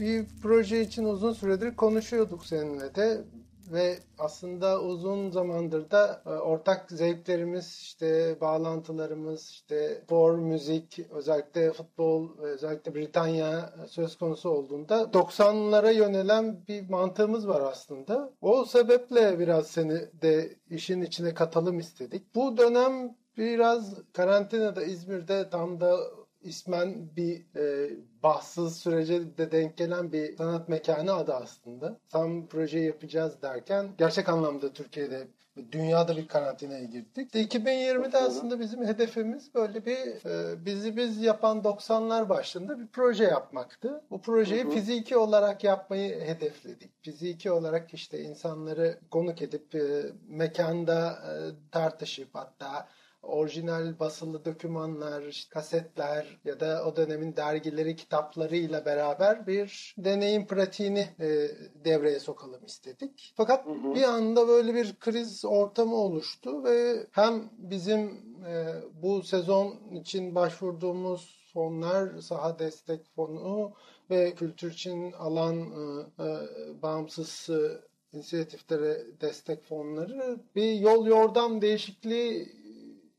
bir proje için uzun süredir konuşuyorduk seninle de ve aslında uzun zamandır da e, ortak zevklerimiz, işte bağlantılarımız, işte spor, müzik, özellikle futbol, özellikle Britanya söz konusu olduğunda 90'lara yönelen bir mantığımız var aslında. O sebeple biraz seni de işin içine katalım istedik. Bu dönem biraz karantinada İzmir'de tam da ismen bir e, bahtsız sürece de denk gelen bir sanat mekanı adı aslında. Tam projeyi yapacağız derken gerçek anlamda Türkiye'de dünyada bir karantinaya girdik. 2020'de aslında bizim hedefimiz böyle bir e, bizi biz yapan 90'lar başında bir proje yapmaktı. Bu projeyi hı hı. fiziki olarak yapmayı hedefledik. Fiziki olarak işte insanları konuk edip e, mekanda e, tartışıp hatta orijinal basılı dokümanlar, kasetler ya da o dönemin dergileri, kitaplarıyla beraber bir deneyim pratiğini e, devreye sokalım istedik. Fakat hı hı. bir anda böyle bir kriz ortamı oluştu ve hem bizim e, bu sezon için başvurduğumuz fonlar, saha destek fonu ve kültür için alan e, e, bağımsız e, inisiyatiflere destek fonları bir yol yordam değişikliği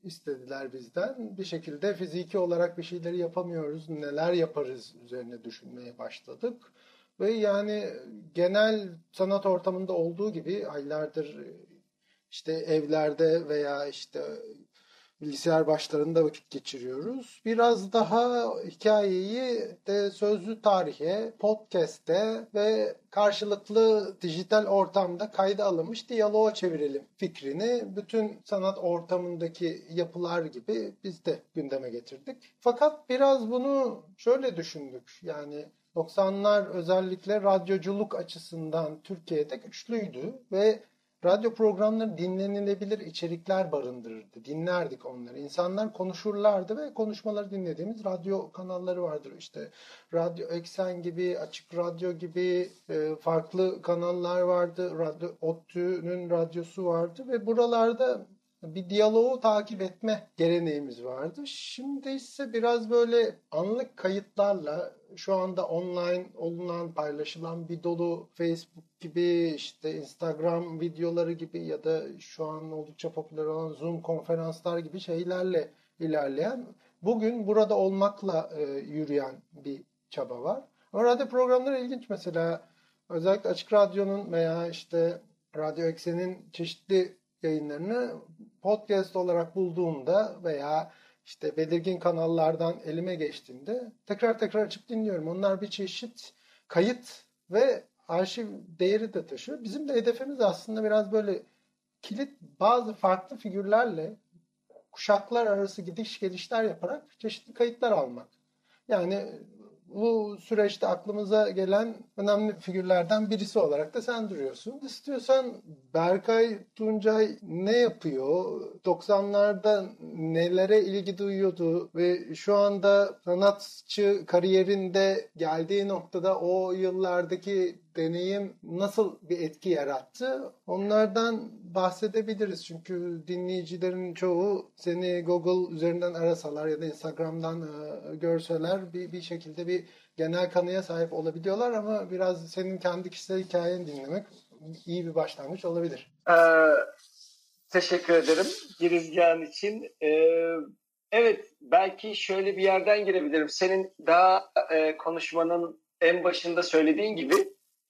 istediler bizden. Bir şekilde fiziki olarak bir şeyleri yapamıyoruz. Neler yaparız üzerine düşünmeye başladık. Ve yani genel sanat ortamında olduğu gibi aylardır işte evlerde veya işte bilgisayar başlarında vakit geçiriyoruz. Biraz daha hikayeyi de sözlü tarihe, podcast'te ve karşılıklı dijital ortamda kayda alınmış diyaloğa çevirelim fikrini bütün sanat ortamındaki yapılar gibi biz de gündeme getirdik. Fakat biraz bunu şöyle düşündük. Yani 90'lar özellikle radyoculuk açısından Türkiye'de güçlüydü ve radyo programları dinlenilebilir içerikler barındırırdı. Dinlerdik onları. İnsanlar konuşurlardı ve konuşmaları dinlediğimiz radyo kanalları vardır. İşte Radyo Eksen gibi, Açık Radyo gibi e, farklı kanallar vardı. Radyo ODTÜ'nün radyosu vardı ve buralarda bir diyaloğu takip etme geleneğimiz vardı. Şimdi ise biraz böyle anlık kayıtlarla şu anda online olunan paylaşılan bir dolu Facebook gibi işte Instagram videoları gibi ya da şu an oldukça popüler olan Zoom konferanslar gibi şeylerle ilerleyen bugün burada olmakla e, yürüyen bir çaba var. Ama radyo programları ilginç mesela özellikle Açık Radyo'nun veya işte Radyo Eksen'in çeşitli yayınlarını podcast olarak bulduğumda veya işte belirgin kanallardan elime geçtiğinde tekrar tekrar açıp dinliyorum. Onlar bir çeşit kayıt ve arşiv değeri de taşıyor. Bizim de hedefimiz aslında biraz böyle kilit bazı farklı figürlerle kuşaklar arası gidiş gelişler yaparak çeşitli kayıtlar almak. Yani bu süreçte aklımıza gelen önemli figürlerden birisi olarak da sen duruyorsun. İstiyorsan Berkay Tuncay ne yapıyor? 90'larda nelere ilgi duyuyordu ve şu anda sanatçı kariyerinde geldiği noktada o yıllardaki deneyim nasıl bir etki yarattı? Onlardan bahsedebiliriz. Çünkü dinleyicilerin çoğu seni Google üzerinden arasalar ya da Instagram'dan e, görseler bir, bir şekilde bir genel kanıya sahip olabiliyorlar ama biraz senin kendi kişisel hikayeni dinlemek iyi bir başlangıç olabilir. Ee, teşekkür ederim girizgahın için. Ee, evet belki şöyle bir yerden girebilirim. Senin daha e, konuşmanın en başında söylediğin gibi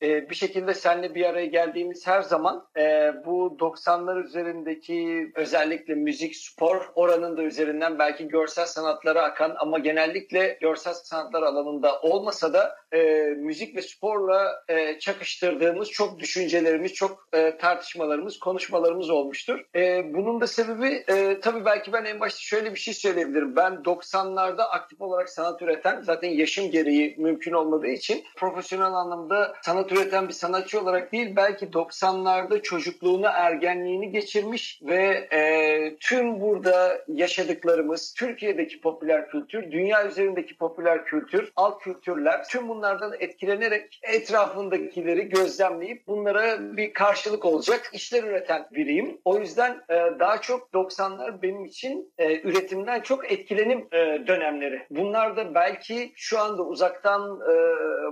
e, bir şekilde seninle bir araya geldiğimiz her zaman e, bu 90'lar üzerindeki özellikle müzik, spor oranın da üzerinden belki görsel sanatlara akan ama genellikle görsel sanatlar alanında olmasa da e, müzik ve sporla e, çakıştırdığımız çok düşüncelerimiz, çok e, tartışmalarımız, konuşmalarımız olmuştur. E, bunun da sebebi e, tabii belki ben en başta şöyle bir şey söyleyebilirim. Ben 90'larda aktif olarak sanat üreten zaten yaşım gereği mümkün olmadığı için profesyonel anlamda sanat üreten bir sanatçı olarak değil belki 90'larda çocukluğunu ergenliğini geçirmiş ve e, tüm burada yaşadıklarımız Türkiye'deki popüler kültür, dünya üzerindeki popüler kültür, alt kültürler tüm bunlardan etkilenerek etrafındakileri gözlemleyip bunlara bir karşılık olacak işler üreten biriyim. O yüzden e, daha çok 90'lar benim için e, üretimden çok etkilenim e, dönemleri. Bunlar da belki şu anda uzaktan e,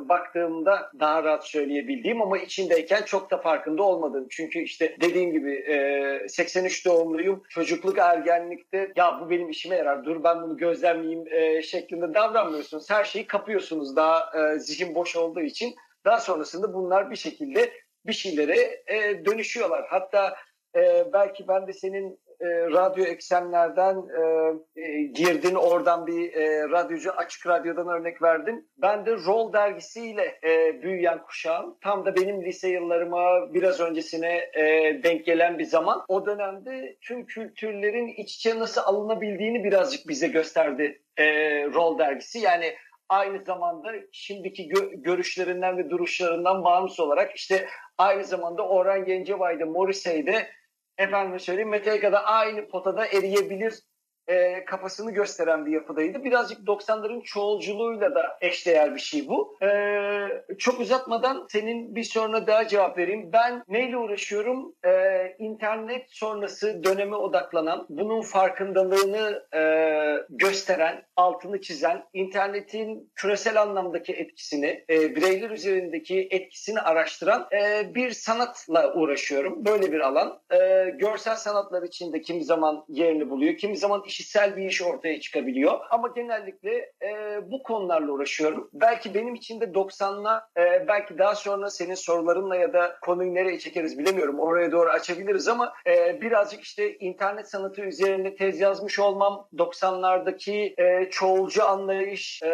baktığımda daha rahat söyleyebildiğim ama içindeyken çok da farkında olmadığım. Çünkü işte dediğim gibi e, 83 doğumluyum. Çocukluk ergenlikte ya bu benim işime yarar dur ben bunu gözlemleyeyim e, şeklinde davranmıyorsunuz. Her şeyi kapıyorsunuz daha e, zihin boş olduğu için. Daha sonrasında bunlar bir şekilde bir şeylere e, dönüşüyorlar. Hatta e, belki ben de senin e, radyo eksenlerden e, e, girdin oradan bir e, radyocu açık radyodan örnek verdin. Ben de Roll dergisiyle e, büyüyen kuşağım. Tam da benim lise yıllarıma biraz öncesine e, denk gelen bir zaman. O dönemde tüm kültürlerin iç içe nasıl alınabildiğini birazcık bize gösterdi e, Roll dergisi. Yani aynı zamanda şimdiki gö- görüşlerinden ve duruşlarından bağımsız olarak işte aynı zamanda Orhan Gencebay'da, Morrissey'de efendim söyleyeyim Metallica'da aynı potada eriyebilir e, kafasını gösteren bir yapıdaydı. Birazcık 90'ların çoğulculuğuyla da eşdeğer bir şey bu. E, çok uzatmadan senin bir soruna daha cevap vereyim. Ben neyle uğraşıyorum? E, internet sonrası döneme odaklanan, bunun farkındalığını e, gösteren, altını çizen, internetin küresel anlamdaki etkisini, e, bireyler üzerindeki etkisini araştıran e, bir sanatla uğraşıyorum. Böyle bir alan. E, görsel sanatlar içinde kimi zaman yerini buluyor, kimi zaman işitsel bir iş ortaya çıkabiliyor. Ama genellikle e, bu konularla uğraşıyorum. Belki benim için de 90'la e, belki daha sonra senin sorularınla ya da konuyu nereye çekeriz bilemiyorum. Oraya doğru açabiliriz ama e, birazcık işte internet sanatı üzerine tez yazmış olmam, 90'lardaki e, çoğulcu anlayış, e,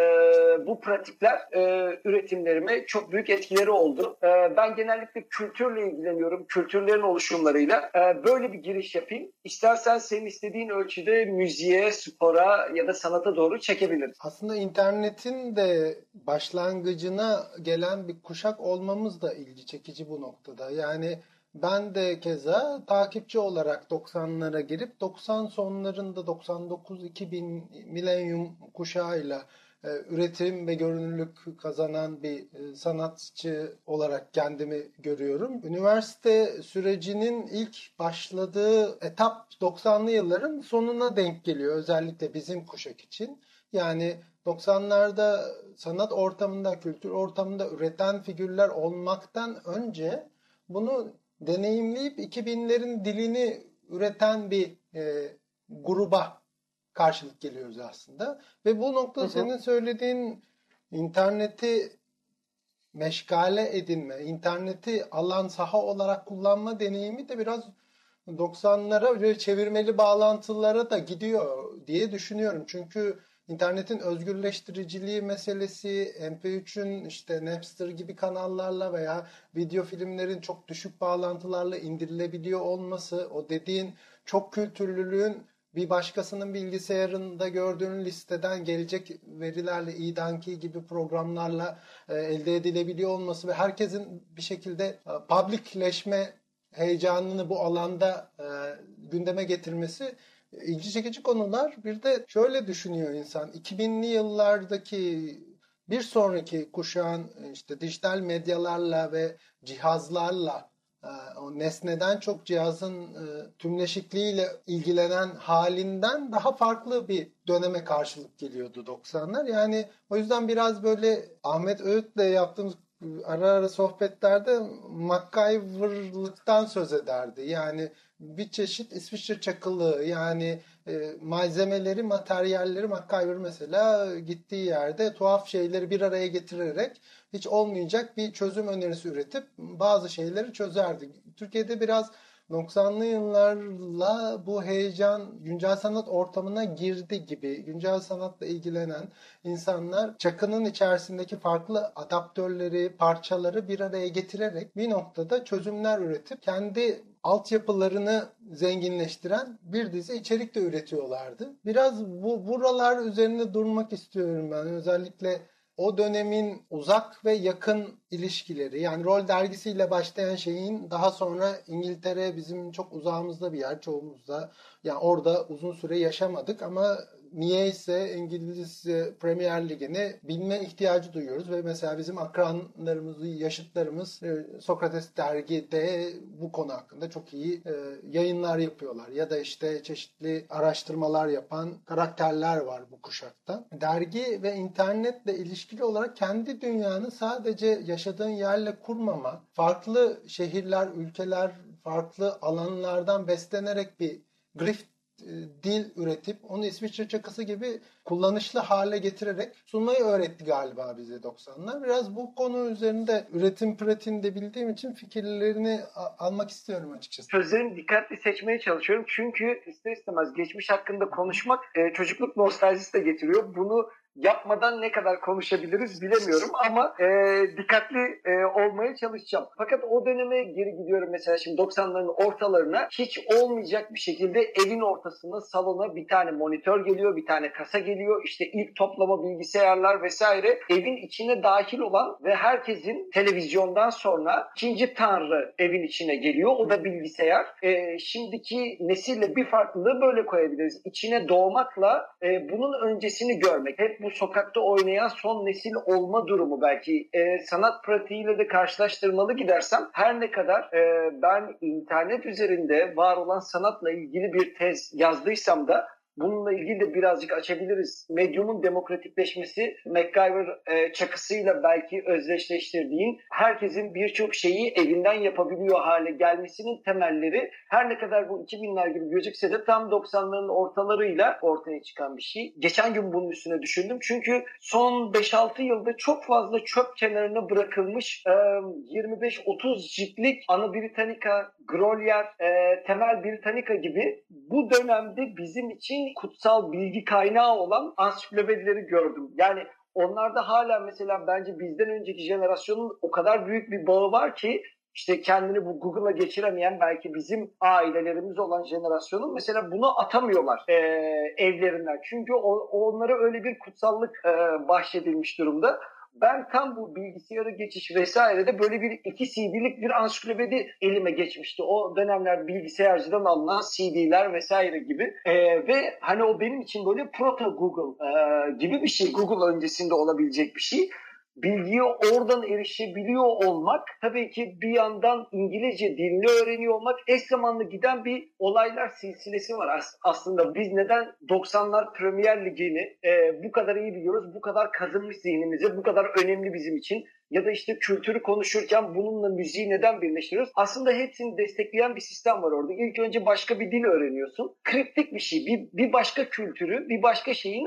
bu pratikler e, üretimlerime çok büyük etkileri oldu. E, ben genellikle kültürle ilgileniyorum, kültürlerin oluşumlarıyla. E, böyle bir giriş yapayım. İstersen senin istediğin ölçüde müziğe, spora ya da sanata doğru çekebiliriz. Aslında internetin de başlangıcına gelen bir kuşak olmamız da ilgi çekici bu noktada. Yani ben de keza takipçi olarak 90'lara girip 90 sonlarında 99-2000 milenyum kuşağıyla üretim ve görünürlük kazanan bir e, sanatçı olarak kendimi görüyorum. Üniversite sürecinin ilk başladığı etap 90'lı yılların sonuna denk geliyor özellikle bizim kuşak için. Yani 90'larda sanat ortamında, kültür ortamında üreten figürler olmaktan önce bunu deneyimleyip 2000'lerin dilini üreten bir e, gruba karşılık geliyoruz aslında. Ve bu nokta hı hı. senin söylediğin interneti meşgale edinme, interneti alan saha olarak kullanma deneyimi de biraz 90'lara ve çevirmeli bağlantılara da gidiyor diye düşünüyorum. Çünkü internetin özgürleştiriciliği meselesi, MP3'ün işte Napster gibi kanallarla veya video filmlerin çok düşük bağlantılarla indirilebiliyor olması, o dediğin çok kültürlülüğün bir başkasının bilgisayarında gördüğün listeden gelecek verilerle idanki gibi programlarla e, elde edilebiliyor olması ve herkesin bir şekilde e, publicleşme heyecanını bu alanda e, gündeme getirmesi ilgi çekici konular. Bir de şöyle düşünüyor insan. 2000'li yıllardaki bir sonraki kuşağın işte dijital medyalarla ve cihazlarla o nesneden çok cihazın e, tümleşikliğiyle ilgilenen halinden daha farklı bir döneme karşılık geliyordu 90'lar. Yani o yüzden biraz böyle Ahmet Öğüt'le yaptığımız ara ara sohbetlerde MacGyver'lıktan söz ederdi. Yani bir çeşit İsviçre çakılı yani e, malzemeleri, materyalleri MacGyver mesela gittiği yerde tuhaf şeyleri bir araya getirerek hiç olmayacak bir çözüm önerisi üretip bazı şeyleri çözerdi. Türkiye'de biraz 90'lı yıllarla bu heyecan güncel sanat ortamına girdi gibi. Güncel sanatla ilgilenen insanlar çakının içerisindeki farklı adaptörleri, parçaları bir araya getirerek bir noktada çözümler üretip kendi altyapılarını zenginleştiren bir dizi içerik de üretiyorlardı. Biraz bu buralar üzerinde durmak istiyorum ben. Özellikle o dönemin uzak ve yakın ilişkileri yani rol dergisiyle başlayan şeyin daha sonra İngiltere bizim çok uzağımızda bir yer çoğumuzda yani orada uzun süre yaşamadık ama niyeyse İngiliz Premier Ligi'ni bilme ihtiyacı duyuyoruz ve mesela bizim akranlarımız, yaşıtlarımız e, Sokrates dergide bu konu hakkında çok iyi e, yayınlar yapıyorlar ya da işte çeşitli araştırmalar yapan karakterler var bu kuşakta. Dergi ve internetle ilişkili olarak kendi dünyanı sadece yaşadığın yerle kurmama, farklı şehirler, ülkeler, farklı alanlardan beslenerek bir grift dil üretip onu İsviçre çakısı gibi kullanışlı hale getirerek sunmayı öğretti galiba bize 90'lar. Biraz bu konu üzerinde üretim pratiğini de bildiğim için fikirlerini almak istiyorum açıkçası. Sözlerimi dikkatli seçmeye çalışıyorum. Çünkü ister istemez geçmiş hakkında konuşmak e, çocukluk nostaljisi de getiriyor. Bunu yapmadan ne kadar konuşabiliriz bilemiyorum ama e, dikkatli e, olmaya çalışacağım. Fakat o döneme geri gidiyorum mesela şimdi 90'ların ortalarına hiç olmayacak bir şekilde evin ortasında salona bir tane monitör geliyor, bir tane kasa geliyor. İşte ilk toplama bilgisayarlar vesaire evin içine dahil olan ve herkesin televizyondan sonra ikinci tanrı evin içine geliyor. O da bilgisayar. E, şimdiki nesille bir farklılığı böyle koyabiliriz. İçine doğmakla e, bunun öncesini görmek. Hep bu sokakta oynayan son nesil olma durumu. Belki e, sanat pratiğiyle de karşılaştırmalı gidersem her ne kadar e, ben internet üzerinde var olan sanatla ilgili bir tez yazdıysam da Bununla ilgili de birazcık açabiliriz. Medyumun demokratikleşmesi MacGyver e, çakısıyla belki özdeşleştirdiğin herkesin birçok şeyi evinden yapabiliyor hale gelmesinin temelleri her ne kadar bu 2000'ler gibi gözükse de tam 90'ların ortalarıyla ortaya çıkan bir şey. Geçen gün bunun üstüne düşündüm. Çünkü son 5-6 yılda çok fazla çöp kenarına bırakılmış e, 25-30 ciltlik Ana Britannica, Grolier, e, Temel Britannica gibi bu dönemde bizim için kutsal bilgi kaynağı olan ansiklopedileri gördüm. Yani onlarda hala mesela bence bizden önceki jenerasyonun o kadar büyük bir bağı var ki işte kendini bu Google'a geçiremeyen belki bizim ailelerimiz olan jenerasyonun mesela bunu atamıyorlar e, evlerinden. Çünkü o, onlara öyle bir kutsallık e, bahşedilmiş durumda ben tam bu bilgisayara geçiş vesairede böyle bir iki CD'lik bir ansiklopedi elime geçmişti. O dönemler bilgisayarcıdan alınan CD'ler vesaire gibi. Ee, ve hani o benim için böyle proto Google e, gibi bir şey. Google öncesinde olabilecek bir şey bilgiye oradan erişebiliyor olmak tabii ki bir yandan İngilizce dilini öğreniyor olmak eş zamanlı giden bir olaylar silsilesi var As- aslında. Biz neden 90'lar Premier Ligi'ni e, bu kadar iyi biliyoruz, bu kadar kazınmış zihnimize, bu kadar önemli bizim için ya da işte kültürü konuşurken bununla müziği neden birleştiriyoruz? Aslında hepsini destekleyen bir sistem var orada. İlk önce başka bir dil öğreniyorsun. Kriptik bir şey, bir, bir başka kültürü, bir başka şeyin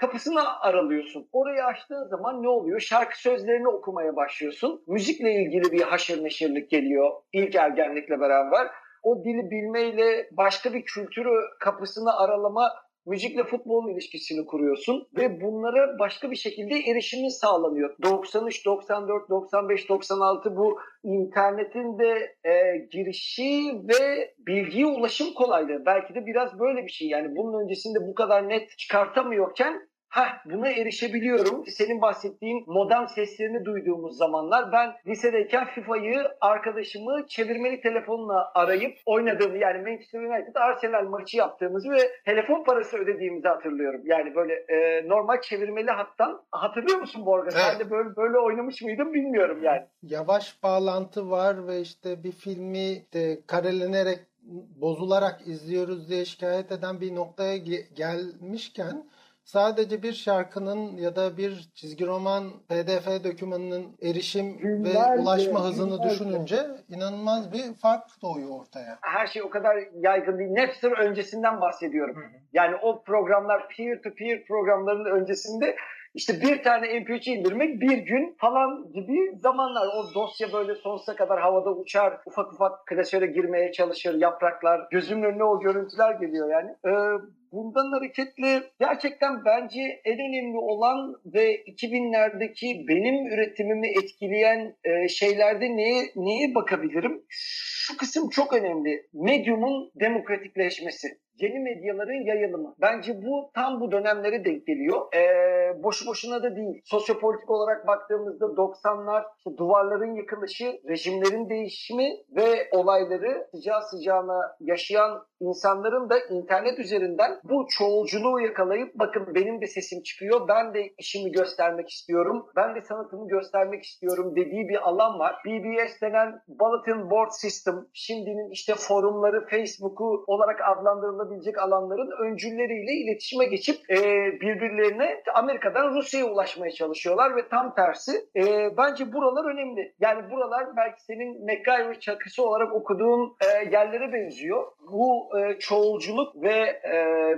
kapısını aralıyorsun. Orayı açtığın zaman ne oluyor? Şarkı sözlerini okumaya başlıyorsun. Müzikle ilgili bir haşır neşirlik geliyor ilk ergenlikle beraber. O dili bilmeyle başka bir kültürü kapısını aralama müzikle futbolun ilişkisini kuruyorsun ve bunlara başka bir şekilde erişimin sağlanıyor. 93, 94, 95, 96 bu internetin de e, girişi ve bilgiye ulaşım kolaylığı. Belki de biraz böyle bir şey. Yani bunun öncesinde bu kadar net çıkartamıyorken Ha buna erişebiliyorum. Senin bahsettiğin modem seslerini duyduğumuz zamanlar ben lisedeyken FIFA'yı arkadaşımı çevirmeli telefonla arayıp oynadığımı yani Manchester United Arsenal maçı yaptığımızı ve telefon parası ödediğimizi hatırlıyorum. Yani böyle e, normal çevirmeli hattan hatırlıyor musun Borga? Evet. Sen de böyle böyle oynamış mıydın bilmiyorum yani. Yavaş bağlantı var ve işte bir filmi de karelenerek bozularak izliyoruz diye şikayet eden bir noktaya gelmişken sadece bir şarkının ya da bir çizgi roman PDF dokümanının erişim binlerce, ve ulaşma hızını binlerce. düşününce inanılmaz bir fark doğuyor ortaya. Her şey o kadar yaygın değil. Napster öncesinden bahsediyorum. Hı hı. Yani o programlar peer to peer programların öncesinde işte bir tane MP3 indirmek bir gün falan gibi zamanlar. O dosya böyle sonsuza kadar havada uçar. Ufak ufak klasöre girmeye çalışır. Yapraklar. Gözümün önüne o görüntüler geliyor yani. Ee, bundan hareketle gerçekten bence en önemli olan ve 2000'lerdeki benim üretimimi etkileyen e, şeylerde neye, neye bakabilirim? Şu kısım çok önemli. Medyumun demokratikleşmesi yeni medyaların yayılımı. Bence bu tam bu dönemlere denk geliyor. Ee, boş boşu boşuna da değil. Sosyopolitik olarak baktığımızda 90'lar işte duvarların yıkılışı, rejimlerin değişimi ve olayları sıcağı sıcağına yaşayan insanların da internet üzerinden bu çoğulculuğu yakalayıp bakın benim de sesim çıkıyor, ben de işimi göstermek istiyorum, ben de sanatımı göstermek istiyorum dediği bir alan var. BBS denen Bulletin Board System, şimdinin işte forumları, Facebook'u olarak adlandırılabilecek alanların öncülleriyle iletişime geçip e, birbirlerine Amerika'dan Rusya'ya ulaşmaya çalışıyorlar ve tam tersi. E, bence buralar önemli. Yani buralar belki senin MacGyver çakısı olarak okuduğun e, yerlere benziyor. Bu e, çoğulculuk ve e,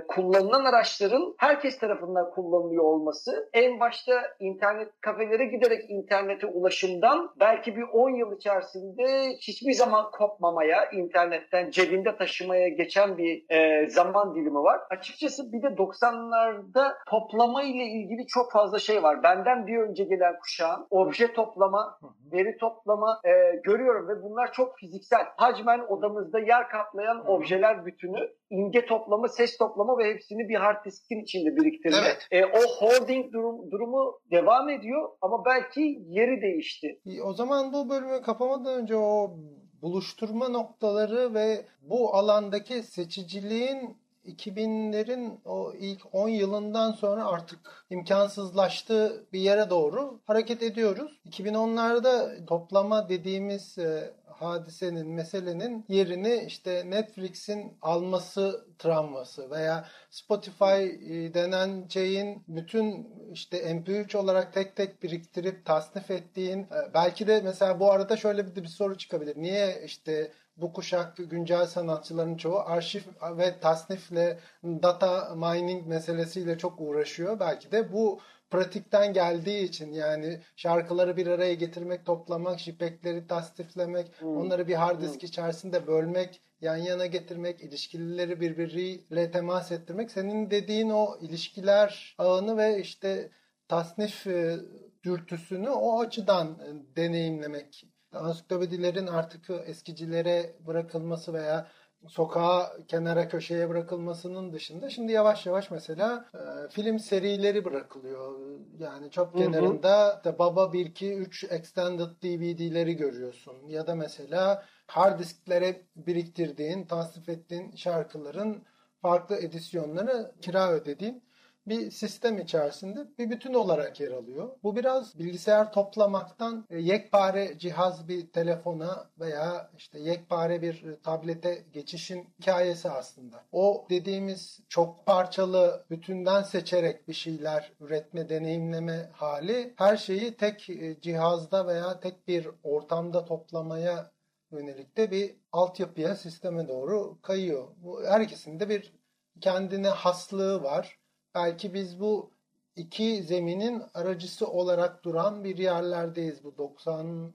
kullanılan araçların herkes tarafından kullanılıyor olması en başta internet kafelere giderek internete ulaşımdan belki bir 10 yıl içerisinde hiçbir zaman kopmamaya, internetten cebinde taşımaya geçen bir e, zaman dilimi var. Açıkçası bir de 90'larda toplama ile ilgili çok fazla şey var. Benden bir önce gelen kuşağın obje toplama, veri toplama e, görüyorum ve bunlar çok fiziksel. Hacmen odamızda yer kaplayan objeler bütünü, imge toplama, ses toplama ve hepsini bir hard diskin içinde biriktirme. Evet. E, o hoarding durum, durumu devam ediyor ama belki yeri değişti. O zaman bu bölümü kapamadan önce o buluşturma noktaları ve bu alandaki seçiciliğin 2000'lerin o ilk 10 yılından sonra artık imkansızlaştığı bir yere doğru hareket ediyoruz. 2010'larda toplama dediğimiz e, hadisenin, meselenin yerini işte Netflix'in alması travması veya Spotify e, denen şeyin bütün işte MP3 olarak tek tek biriktirip tasnif ettiğin e, belki de mesela bu arada şöyle bir, bir soru çıkabilir. Niye işte bu kuşak güncel sanatçıların çoğu arşiv ve tasnifle data mining meselesiyle çok uğraşıyor. Belki de bu pratikten geldiği için yani şarkıları bir araya getirmek, toplamak, şipekleri tasniflemek, hmm. onları bir hard disk hmm. içerisinde bölmek, yan yana getirmek, ilişkilileri birbiriyle temas ettirmek. Senin dediğin o ilişkiler ağını ve işte tasnif e, dürtüsünü o açıdan e, deneyimlemek. Ansiklopedilerin artık eskicilere bırakılması veya sokağa kenara köşeye bırakılmasının dışında şimdi yavaş yavaş mesela e, film serileri bırakılıyor. Yani çok kenarında işte Baba 1 2 3 extended DVD'leri görüyorsun ya da mesela hard disklere biriktirdiğin, tasnif ettiğin şarkıların farklı edisyonları kira ödediğin bir sistem içerisinde bir bütün olarak yer alıyor. Bu biraz bilgisayar toplamaktan e, yekpare cihaz bir telefona veya işte yekpare bir tablete geçişin hikayesi aslında. O dediğimiz çok parçalı bütünden seçerek bir şeyler üretme, deneyimleme hali her şeyi tek e, cihazda veya tek bir ortamda toplamaya yönelik de bir altyapıya, sisteme doğru kayıyor. Bu her ikisinde bir kendine haslığı var belki biz bu iki zeminin aracısı olarak duran bir yerlerdeyiz. Bu 90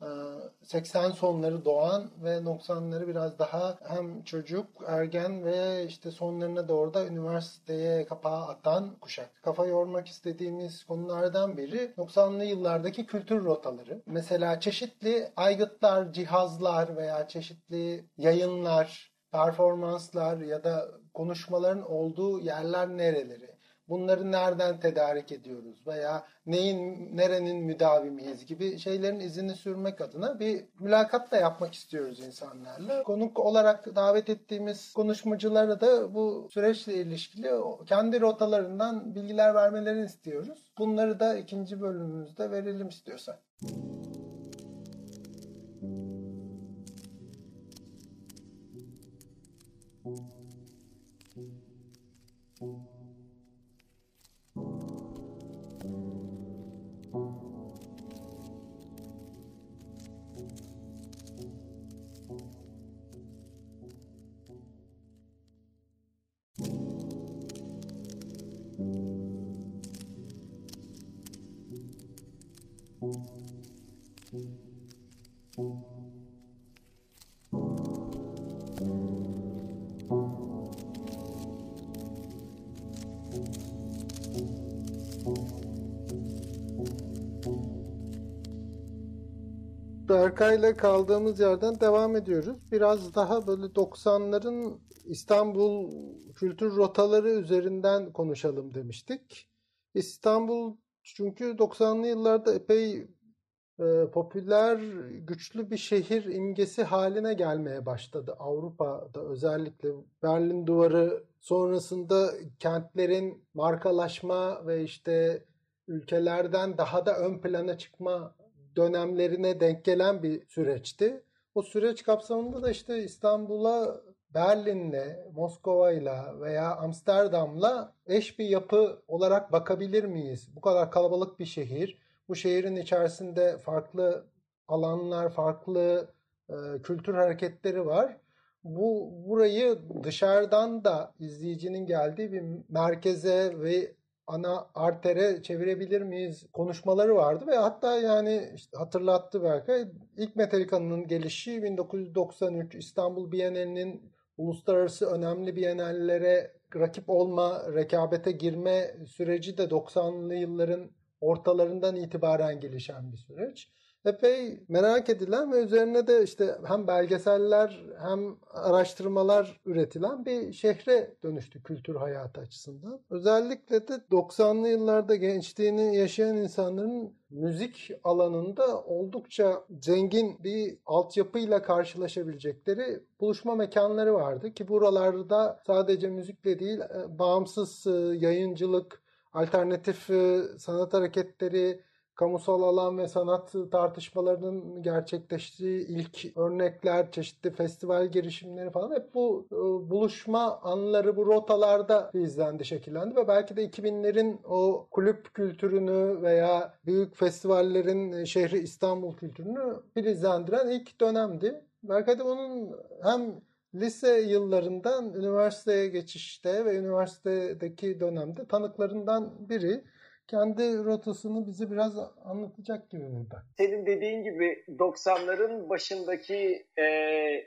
80 e, sonları doğan ve 90'ları biraz daha hem çocuk, ergen ve işte sonlarına doğru da üniversiteye kapağı atan kuşak. Kafa yormak istediğimiz konulardan biri 90'lı yıllardaki kültür rotaları. Mesela çeşitli aygıtlar, cihazlar veya çeşitli yayınlar, performanslar ya da konuşmaların olduğu yerler nereleri? Bunları nereden tedarik ediyoruz veya neyin nerenin müdavimiyiz gibi şeylerin izini sürmek adına bir mülakat da yapmak istiyoruz insanlarla. Konuk olarak davet ettiğimiz konuşmacılara da bu süreçle ilişkili kendi rotalarından bilgiler vermelerini istiyoruz. Bunları da ikinci bölümümüzde verelim istiyorsan. Berkay'la kaldığımız yerden devam ediyoruz. Biraz daha böyle 90'ların İstanbul kültür rotaları üzerinden konuşalım demiştik. İstanbul Çünkü 90'lı yıllarda epey e, popüler, güçlü bir şehir imgesi haline gelmeye başladı Avrupa'da özellikle Berlin Duvarı sonrasında kentlerin markalaşma ve işte ülkelerden daha da ön plana çıkma dönemlerine denk gelen bir süreçti. O süreç kapsamında da işte İstanbul'a Berlin'le, Moskova'yla veya Amsterdam'la eş bir yapı olarak bakabilir miyiz? Bu kadar kalabalık bir şehir. Bu şehrin içerisinde farklı alanlar, farklı e, kültür hareketleri var. Bu burayı dışarıdan da izleyicinin geldiği bir merkeze ve ana artere çevirebilir miyiz konuşmaları vardı ve hatta yani işte hatırlattı Berkay ilk Metallica'nın gelişi 1993 İstanbul Bienalinin uluslararası önemli bienallere rakip olma, rekabete girme süreci de 90'lı yılların ortalarından itibaren gelişen bir süreç epey merak edilen ve üzerine de işte hem belgeseller hem araştırmalar üretilen bir şehre dönüştü kültür hayatı açısından. Özellikle de 90'lı yıllarda gençliğini yaşayan insanların müzik alanında oldukça zengin bir altyapıyla karşılaşabilecekleri buluşma mekanları vardı ki buralarda sadece müzikle değil e, bağımsız e, yayıncılık, alternatif sanat hareketleri, kamusal alan ve sanat tartışmalarının gerçekleştiği ilk örnekler, çeşitli festival girişimleri falan hep bu buluşma anları bu rotalarda izlendi, şekillendi ve belki de 2000'lerin o kulüp kültürünü veya büyük festivallerin şehri İstanbul kültürünü filizlendiren ilk dönemdi. Belki de onun hem lise yıllarından üniversiteye geçişte ve üniversitedeki dönemde tanıklarından biri kendi rotasını bize biraz anlatacak gibi burada. Senin dediğin gibi 90'ların başındaki e,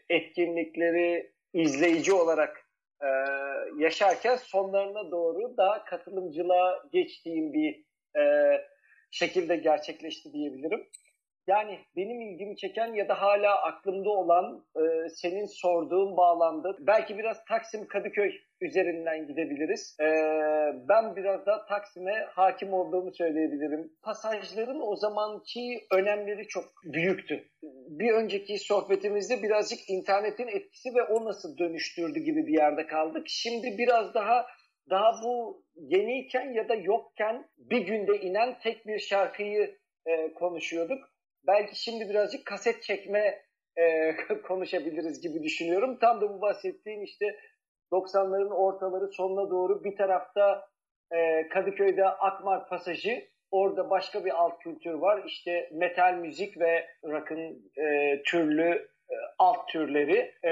etkinlikleri izleyici olarak e, yaşarken sonlarına doğru daha katılımcılığa geçtiğim bir e, şekilde gerçekleşti diyebilirim. Yani benim ilgimi çeken ya da hala aklımda olan e, senin sorduğun bağlamda belki biraz Taksim Kadıköy üzerinden gidebiliriz. E, ben biraz da Taksim'e hakim olduğumu söyleyebilirim. Pasajların o zamanki önemleri çok büyüktü. Bir önceki sohbetimizde birazcık internetin etkisi ve o nasıl dönüştürdü gibi bir yerde kaldık. Şimdi biraz daha daha bu yeniyken ya da yokken bir günde inen tek bir şarkıyı e, konuşuyorduk belki şimdi birazcık kaset çekme e, konuşabiliriz gibi düşünüyorum. Tam da bu bahsettiğim işte 90'ların ortaları sonuna doğru bir tarafta e, Kadıköy'de Akmar Pasajı, orada başka bir alt kültür var. İşte metal müzik ve rock'ın e, türlü alt türleri e,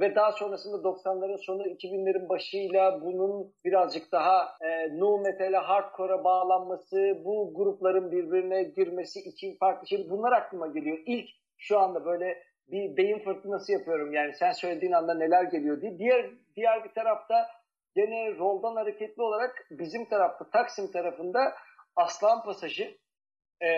ve daha sonrasında 90'ların sonu 2000'lerin başıyla bunun birazcık daha e, nu metal'e hardcore'a bağlanması, bu grupların birbirine girmesi, iki farklı şey bunlar aklıma geliyor. İlk şu anda böyle bir beyin fırtınası yapıyorum yani sen söylediğin anda neler geliyor diye. Diğer diğer bir tarafta gene roldan hareketli olarak bizim tarafta Taksim tarafında Aslan Pasajı e,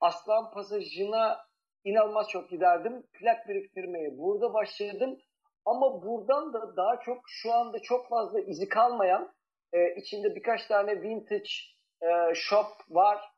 Aslan Pasajı'na inanılmaz çok giderdim. Plak biriktirmeye burada başladım. Ama buradan da daha çok şu anda çok fazla izi kalmayan e, içinde birkaç tane vintage e, shop var.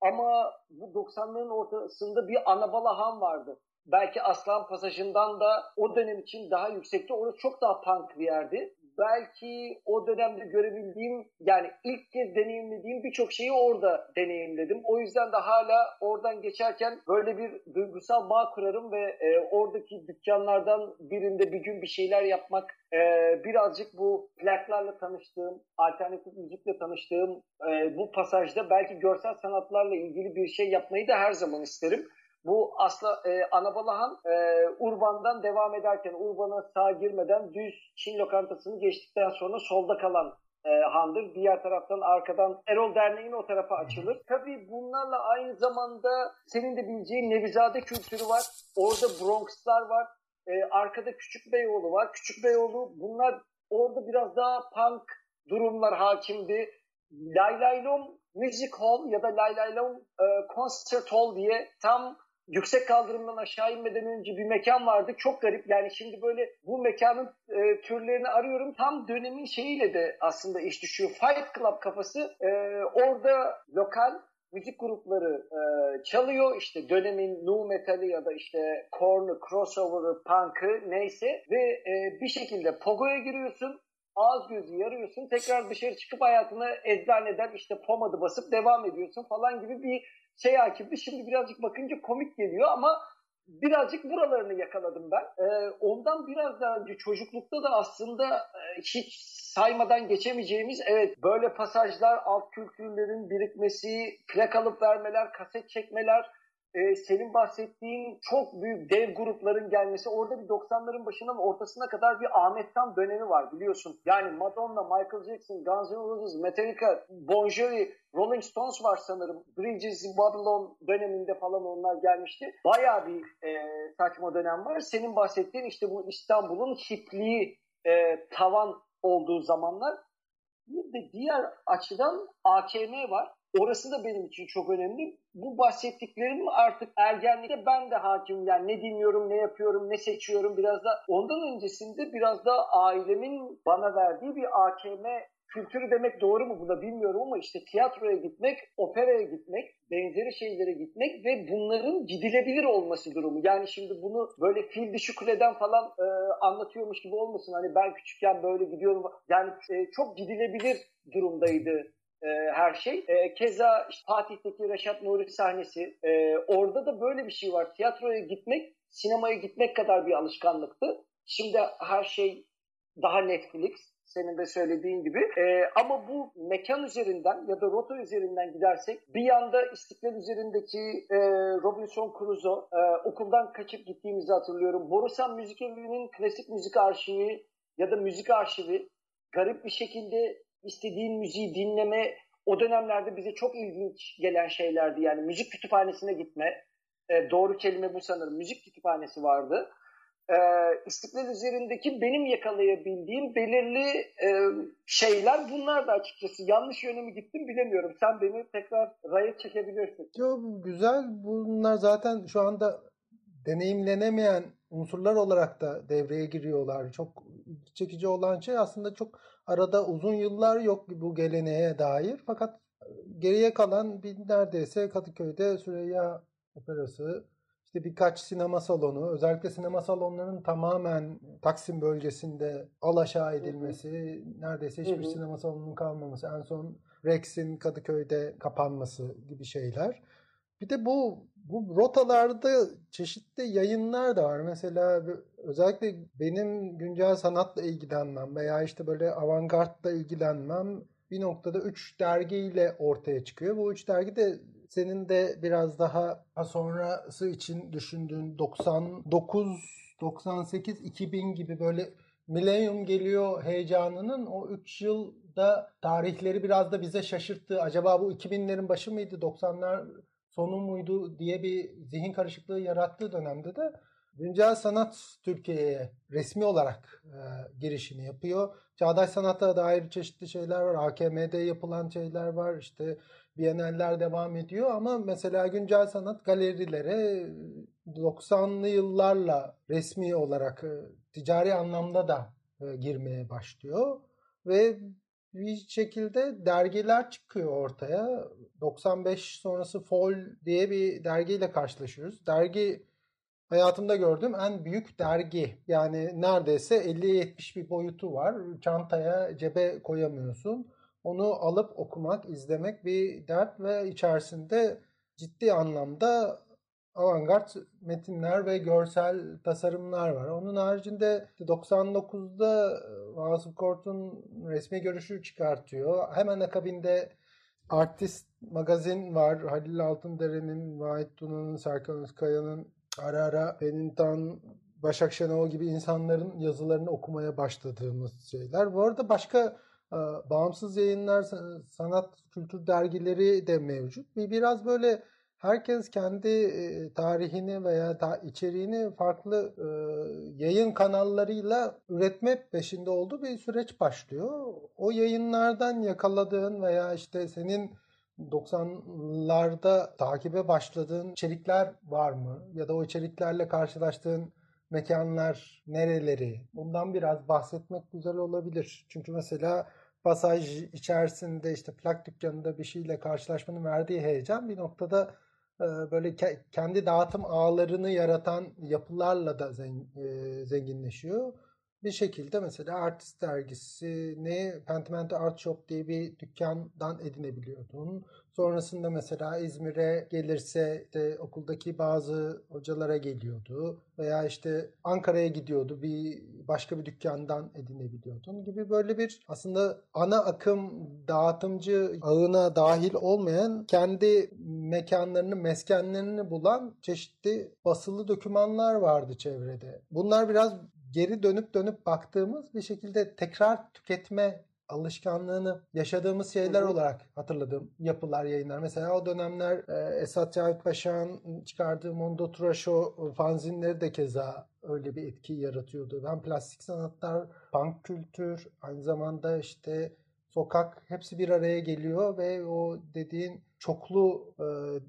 Ama bu 90'ların ortasında bir Anabalahan vardı. Belki Aslan Pasajı'ndan da o dönem için daha yüksekti. Orası çok daha punk bir yerdi belki o dönemde görebildiğim yani ilk kez deneyimlediğim birçok şeyi orada deneyimledim. O yüzden de hala oradan geçerken böyle bir duygusal bağ kurarım ve e, oradaki dükkanlardan birinde bir gün bir şeyler yapmak e, birazcık bu plaklarla tanıştığım, alternatif müzikle tanıştığım e, bu pasajda belki görsel sanatlarla ilgili bir şey yapmayı da her zaman isterim. Bu asla e, Anabalahan e, Urban'dan devam ederken Urban'a sağ girmeden düz Çin lokantasını geçtikten sonra solda kalan e, handır. Diğer taraftan arkadan Erol Derneği'nin o tarafa açılır. Tabii bunlarla aynı zamanda senin de bileceğin Nevizade kültürü var. Orada Bronx'lar var. E, arkada Küçük Beyoğlu var. Küçük Beyoğlu bunlar orada biraz daha punk durumlar hakimdi. Lay Lay Lom Music Hall ya da Lay Lay Lom e, Concert Hall diye tam yüksek kaldırımdan aşağı inmeden önce bir mekan vardı. Çok garip. Yani şimdi böyle bu mekanın e, türlerini arıyorum. Tam dönemin şeyiyle de aslında iş düşüyor. Fight Club kafası. E, orada lokal müzik grupları e, çalıyor. İşte dönemin nu metali ya da işte corn'u, crossover'ı, punk'ı neyse ve e, bir şekilde pogoya giriyorsun ağız gözü yarıyorsun. Tekrar dışarı çıkıp hayatına eczaneden işte pomadı basıp devam ediyorsun falan gibi bir şey hakimdi. Şimdi birazcık bakınca komik geliyor ama birazcık buralarını yakaladım ben. Ee, ondan biraz daha önce çocuklukta da aslında e, hiç saymadan geçemeyeceğimiz evet böyle pasajlar, alt kültürlerin birikmesi, plak alıp vermeler, kaset çekmeler, e, senin bahsettiğin çok büyük dev grupların gelmesi orada bir 90'ların başından ortasına kadar bir Ahmet Tan dönemi var biliyorsun. Yani Madonna, Michael Jackson, Guns N' Roses, Metallica, Bon Jovi, Rolling Stones var sanırım. Bridges Babylon döneminde falan onlar gelmişti. Bayağı bir e, saçma dönem var. Senin bahsettiğin işte bu İstanbul'un hipliği e, tavan olduğu zamanlar. Bir de diğer açıdan AKM var. Orası da benim için çok önemli. Bu bahsettiklerim artık ergenlikte ben de hakim. Yani ne dinliyorum, ne yapıyorum, ne seçiyorum biraz da. Ondan öncesinde biraz da ailemin bana verdiği bir AKM kültürü demek doğru mu bu da bilmiyorum ama işte tiyatroya gitmek, operaya gitmek, benzeri şeylere gitmek ve bunların gidilebilir olması durumu. Yani şimdi bunu böyle fil dişi kuleden falan e, anlatıyormuş gibi olmasın. Hani ben küçükken böyle gidiyorum. Yani e, çok gidilebilir durumdaydı e, her şey. E, keza işte Fatih'teki Reşat Nuri sahnesi. E, orada da böyle bir şey var. Tiyatroya gitmek, sinemaya gitmek kadar bir alışkanlıktı. Şimdi her şey daha Netflix senin de söylediğin gibi. E, ama bu mekan üzerinden ya da rota üzerinden gidersek bir yanda İstiklal üzerindeki e, Robinson Crusoe e, okuldan kaçıp gittiğimizi hatırlıyorum. Borusan Müzik Evi'nin klasik müzik arşivi ya da müzik arşivi garip bir şekilde istediğin müziği dinleme o dönemlerde bize çok ilginç gelen şeylerdi. Yani müzik kütüphanesine gitme. E, doğru kelime bu sanırım. Müzik kütüphanesi vardı. E, İstiklal üzerindeki benim yakalayabildiğim belirli e, şeyler bunlar da açıkçası. Yanlış yöne mi gittim bilemiyorum. Sen beni tekrar raya çekebilirsin. Yo, güzel. Bunlar zaten şu anda deneyimlenemeyen unsurlar olarak da devreye giriyorlar. Çok çekici olan şey aslında çok arada uzun yıllar yok bu geleneğe dair. Fakat geriye kalan bir neredeyse Kadıköy'de Süreyya Operası, işte birkaç sinema salonu, özellikle sinema salonlarının tamamen Taksim bölgesinde alaşağı edilmesi, neredeyse hiçbir hı hı. sinema salonunun kalmaması, en son Rex'in Kadıköy'de kapanması gibi şeyler. Bir de bu bu rotalarda çeşitli yayınlar da var. Mesela özellikle benim güncel sanatla ilgilenmem veya işte böyle avantgardla ilgilenmem bir noktada üç dergiyle ortaya çıkıyor. Bu üç dergi de senin de biraz daha sonrası için düşündüğün 99, 98, 2000 gibi böyle Millennium geliyor heyecanının o 3 yılda tarihleri biraz da bize şaşırttı. Acaba bu 2000'lerin başı mıydı, 90'lar sonu muydu diye bir zihin karışıklığı yarattığı dönemde de Güncel Sanat Türkiye'ye resmi olarak e, girişini yapıyor. Çağdaş sanata dair çeşitli şeyler var. AKM'de yapılan şeyler var. İşte Biennaller devam ediyor ama mesela güncel sanat galerilere 90'lı yıllarla resmi olarak e, ticari anlamda da e, girmeye başlıyor ve bir şekilde dergiler çıkıyor ortaya. 95 sonrası Fol diye bir dergiyle karşılaşıyoruz. Dergi hayatımda gördüğüm en büyük dergi. Yani neredeyse 50-70 bir boyutu var. Çantaya, cebe koyamıyorsun. Onu alıp okumak, izlemek bir dert ve içerisinde ciddi anlamda avantgard metinler ve görsel tasarımlar var. Onun haricinde 99'da e, Vasıf Kort'un resmi görüşü çıkartıyor. Hemen akabinde Artist magazin var. Halil Altındere'nin, Vahit Tuna'nın, Serkan Özkaya'nın ara ara Penintan, Başak Şenol gibi insanların yazılarını okumaya başladığımız şeyler. Bu arada başka e, bağımsız yayınlar, sanat, kültür dergileri de mevcut. Bir biraz böyle herkes kendi tarihini veya içeriğini farklı yayın kanallarıyla üretme peşinde olduğu bir süreç başlıyor. O yayınlardan yakaladığın veya işte senin 90'larda takibe başladığın içerikler var mı? Ya da o içeriklerle karşılaştığın mekanlar nereleri? Bundan biraz bahsetmek güzel olabilir. Çünkü mesela pasaj içerisinde işte plak dükkanında bir şeyle karşılaşmanın verdiği heyecan bir noktada böyle kendi dağıtım ağlarını yaratan yapılarla da e, zenginleşiyor bir şekilde mesela Artist dergisini Pentimento Art Shop diye bir dükkandan edinebiliyordun. Sonrasında mesela İzmir'e gelirse de okuldaki bazı hocalara geliyordu veya işte Ankara'ya gidiyordu bir başka bir dükkandan edinebiliyordun gibi böyle bir aslında ana akım dağıtımcı ağına dahil olmayan kendi mekanlarını, meskenlerini bulan çeşitli basılı dokümanlar vardı çevrede. Bunlar biraz geri dönüp dönüp baktığımız bir şekilde tekrar tüketme alışkanlığını yaşadığımız şeyler hı hı. olarak hatırladığım yapılar, yayınlar. Mesela o dönemler e, Esat Cavit Paşa'nın çıkardığı Mondo Trasho fanzinleri de keza öyle bir etki yaratıyordu. Hem plastik sanatlar, punk kültür, aynı zamanda işte sokak hepsi bir araya geliyor ve o dediğin çoklu e,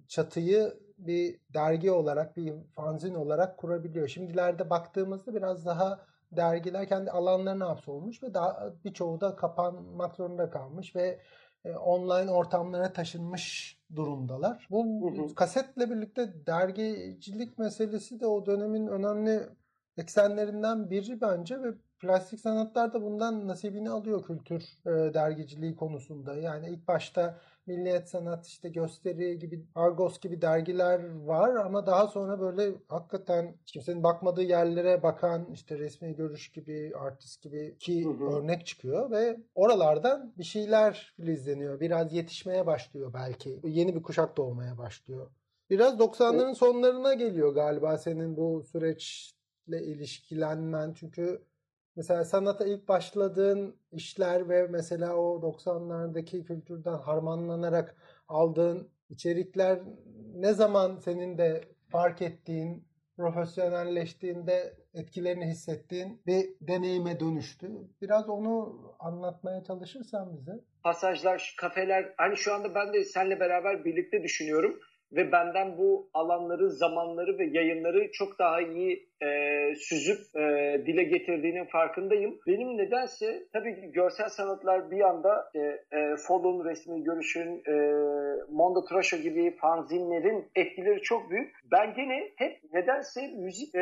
çatıyı bir dergi olarak, bir fanzin olarak kurabiliyor. Şimdilerde baktığımızda biraz daha dergiler kendi alanlarına hapsolmuş ve daha birçoğu da kapanmak zorunda kalmış ve e, online ortamlara taşınmış durumdalar. Bu hı hı. kasetle birlikte dergicilik meselesi de o dönemin önemli eksenlerinden biri bence ve plastik sanatlar da bundan nasibini alıyor kültür e, dergiciliği konusunda. Yani ilk başta Milliyet Sanat işte gösteri gibi Argos gibi dergiler var ama daha sonra böyle hakikaten kimsenin bakmadığı yerlere bakan işte resmi görüş gibi artist gibi ki hı hı. örnek çıkıyor ve oralardan bir şeyler izleniyor. Biraz yetişmeye başlıyor belki. Yeni bir kuşak doğmaya başlıyor. Biraz 90'ların sonlarına geliyor galiba senin bu süreçle ilişkilenmen. Çünkü Mesela sanata ilk başladığın işler ve mesela o 90'lardaki kültürden harmanlanarak aldığın içerikler ne zaman senin de fark ettiğin, profesyonelleştiğinde etkilerini hissettiğin bir deneyime dönüştü. Biraz onu anlatmaya çalışırsan bize. Pasajlar, kafeler, hani şu anda ben de seninle beraber birlikte düşünüyorum ve benden bu alanları, zamanları ve yayınları çok daha iyi e, süzüp e, dile getirdiğinin farkındayım. Benim nedense tabii ki görsel sanatlar bir anda e, e, Follow'un resmi görüşün, e, Mondo Trasho gibi fanzinlerin etkileri çok büyük. Ben gene hep nedense müzik e,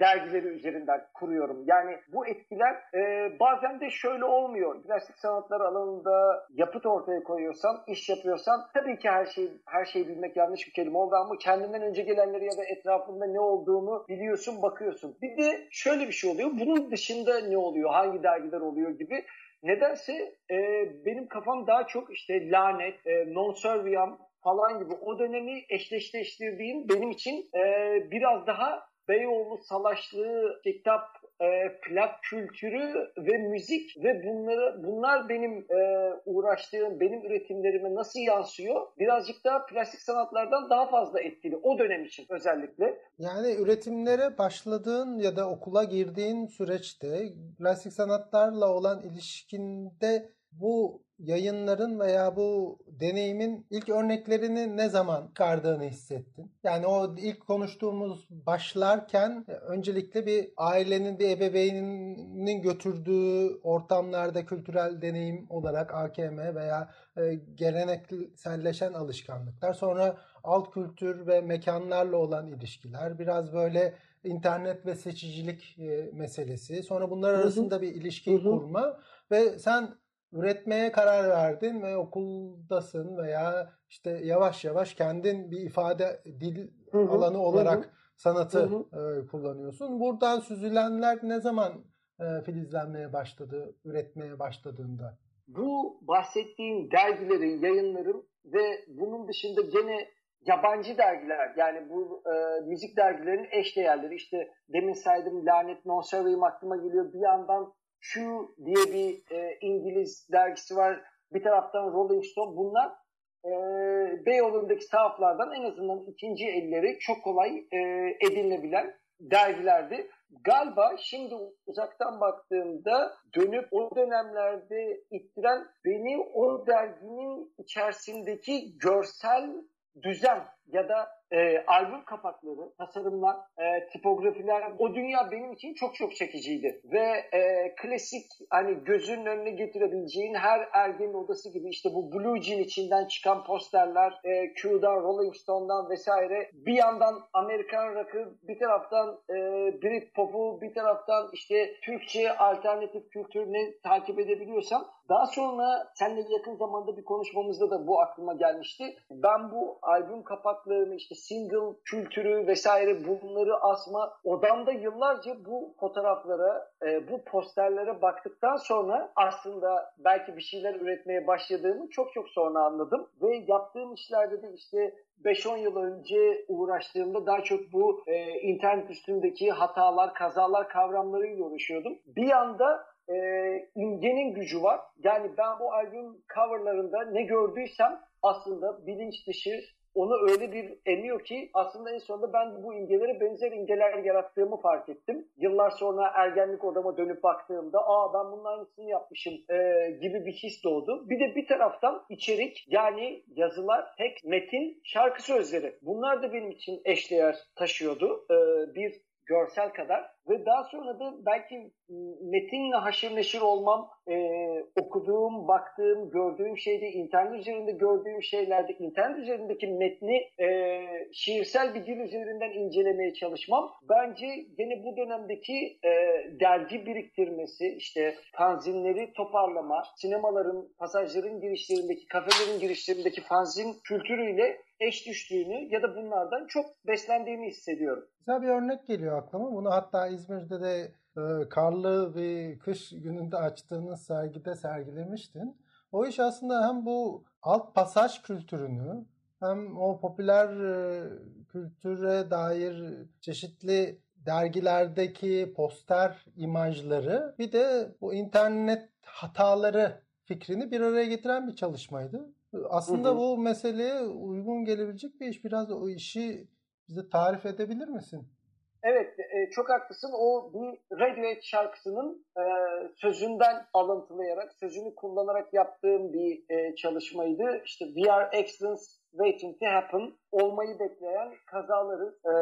dergileri üzerinden kuruyorum. Yani bu etkiler e, bazen de şöyle olmuyor. Plastik sanatlar alanında yapıt ortaya koyuyorsan, iş yapıyorsan tabii ki her şey her şeyi bilmek yanlış bir kelime oldu ama kendinden önce gelenleri ya da etrafında ne olduğunu biliyorsun, bakıyorsun. Bir de şöyle bir şey oluyor. Bunun dışında ne oluyor? Hangi dergiler oluyor gibi. Nedense e, benim kafam daha çok işte lanet, e, non serviam falan gibi o dönemi eşleştirdiğim benim için e, biraz daha Beyoğlu salaşlığı, kitap e, plak kültürü ve müzik ve bunları bunlar benim e, uğraştığım, benim üretimlerime nasıl yansıyor? Birazcık daha plastik sanatlardan daha fazla etkili o dönem için özellikle. Yani üretimlere başladığın ya da okula girdiğin süreçte plastik sanatlarla olan ilişkinde bu yayınların veya bu deneyimin ilk örneklerini ne zaman çıkardığını hissettin? Yani o ilk konuştuğumuz başlarken öncelikle bir ailenin, bir ebeveyninin götürdüğü ortamlarda kültürel deneyim olarak AKM veya e, gelenekselleşen alışkanlıklar. Sonra alt kültür ve mekanlarla olan ilişkiler. Biraz böyle internet ve seçicilik e, meselesi. Sonra bunlar arasında bir ilişki kurma ve sen üretmeye karar verdin ve okuldasın veya işte yavaş yavaş kendin bir ifade dil hı hı, alanı olarak hı. sanatı hı hı. E, kullanıyorsun. Buradan süzülenler ne zaman e, filizlenmeye başladı, üretmeye başladığında? Bu bahsettiğim dergilerin, yayınların ve bunun dışında gene yabancı dergiler yani bu e, müzik dergilerinin eş değerleri işte demin saydım Lanet Non Survey'im aklıma geliyor bir yandan Q diye bir e, İngiliz dergisi var. Bir taraftan Rolling Stone. Bunlar e, Beyoğlu'ndaki sahaflardan en azından ikinci elleri çok kolay e, edinilebilen dergilerdi. galiba şimdi uzaktan baktığımda dönüp o dönemlerde ittiren beni o derginin içerisindeki görsel düzen ya da e, albüm kapakları, tasarımlar, e, tipografiler o dünya benim için çok çok çekiciydi. Ve e, klasik hani gözünün önüne getirebileceğin her ergenin odası gibi işte bu Blue Jean içinden çıkan posterler, e, Q'dan, Rolling Stone'dan vesaire bir yandan Amerikan rock'ı, bir taraftan e, Britpop'u, bir taraftan işte Türkçe alternatif kültürünü takip edebiliyorsam daha sonra seninle yakın zamanda bir konuşmamızda da bu aklıma gelmişti. Ben bu albüm kapaklarını işte single kültürü vesaire bunları asma odamda yıllarca bu fotoğraflara, e, bu posterlere baktıktan sonra aslında belki bir şeyler üretmeye başladığımı çok çok sonra anladım. Ve yaptığım işlerde de işte 5-10 yıl önce uğraştığımda daha çok bu e, internet üstündeki hatalar, kazalar kavramlarıyla uğraşıyordum. Bir anda e, imgenin gücü var. Yani ben bu albüm coverlarında ne gördüysem aslında bilinç dışı onu öyle bir emiyor ki aslında en sonunda ben bu imgelere benzer imgeler yarattığımı fark ettim. Yıllar sonra ergenlik odama dönüp baktığımda aa ben bunun aynısını yapmışım e, gibi bir his doğdu. Bir de bir taraftan içerik yani yazılar, tek metin, şarkı sözleri. Bunlar da benim için eşdeğer taşıyordu. E, bir görsel kadar ve daha sonra da belki metinle haşır neşir olmam, e, okuduğum, baktığım, gördüğüm şeyde, internet üzerinde gördüğüm şeylerde, internet üzerindeki metni e, şiirsel bir dil üzerinden incelemeye çalışmam. Bence yine bu dönemdeki e, dergi biriktirmesi, işte fanzinleri toparlama, sinemaların, pasajların girişlerindeki, kafelerin girişlerindeki fanzin kültürüyle eş düştüğünü ya da bunlardan çok beslendiğimi hissediyorum. Güzel bir örnek geliyor aklıma. Bunu hatta İzmir'de de e, karlı bir kış gününde açtığınız sergide sergilemiştin. O iş aslında hem bu alt pasaj kültürünü hem o popüler e, kültüre dair çeşitli dergilerdeki poster imajları bir de bu internet hataları fikrini bir araya getiren bir çalışmaydı. Aslında hı hı. bu meseleye uygun gelebilecek bir iş. Biraz o işi bize tarif edebilir misin? Evet, e, çok haklısın. O bir Radiohead şarkısının e, sözünden alıntılayarak, sözünü kullanarak yaptığım bir e, çalışmaydı. İşte We are accidents waiting to happen, olmayı bekleyen kazaları. E,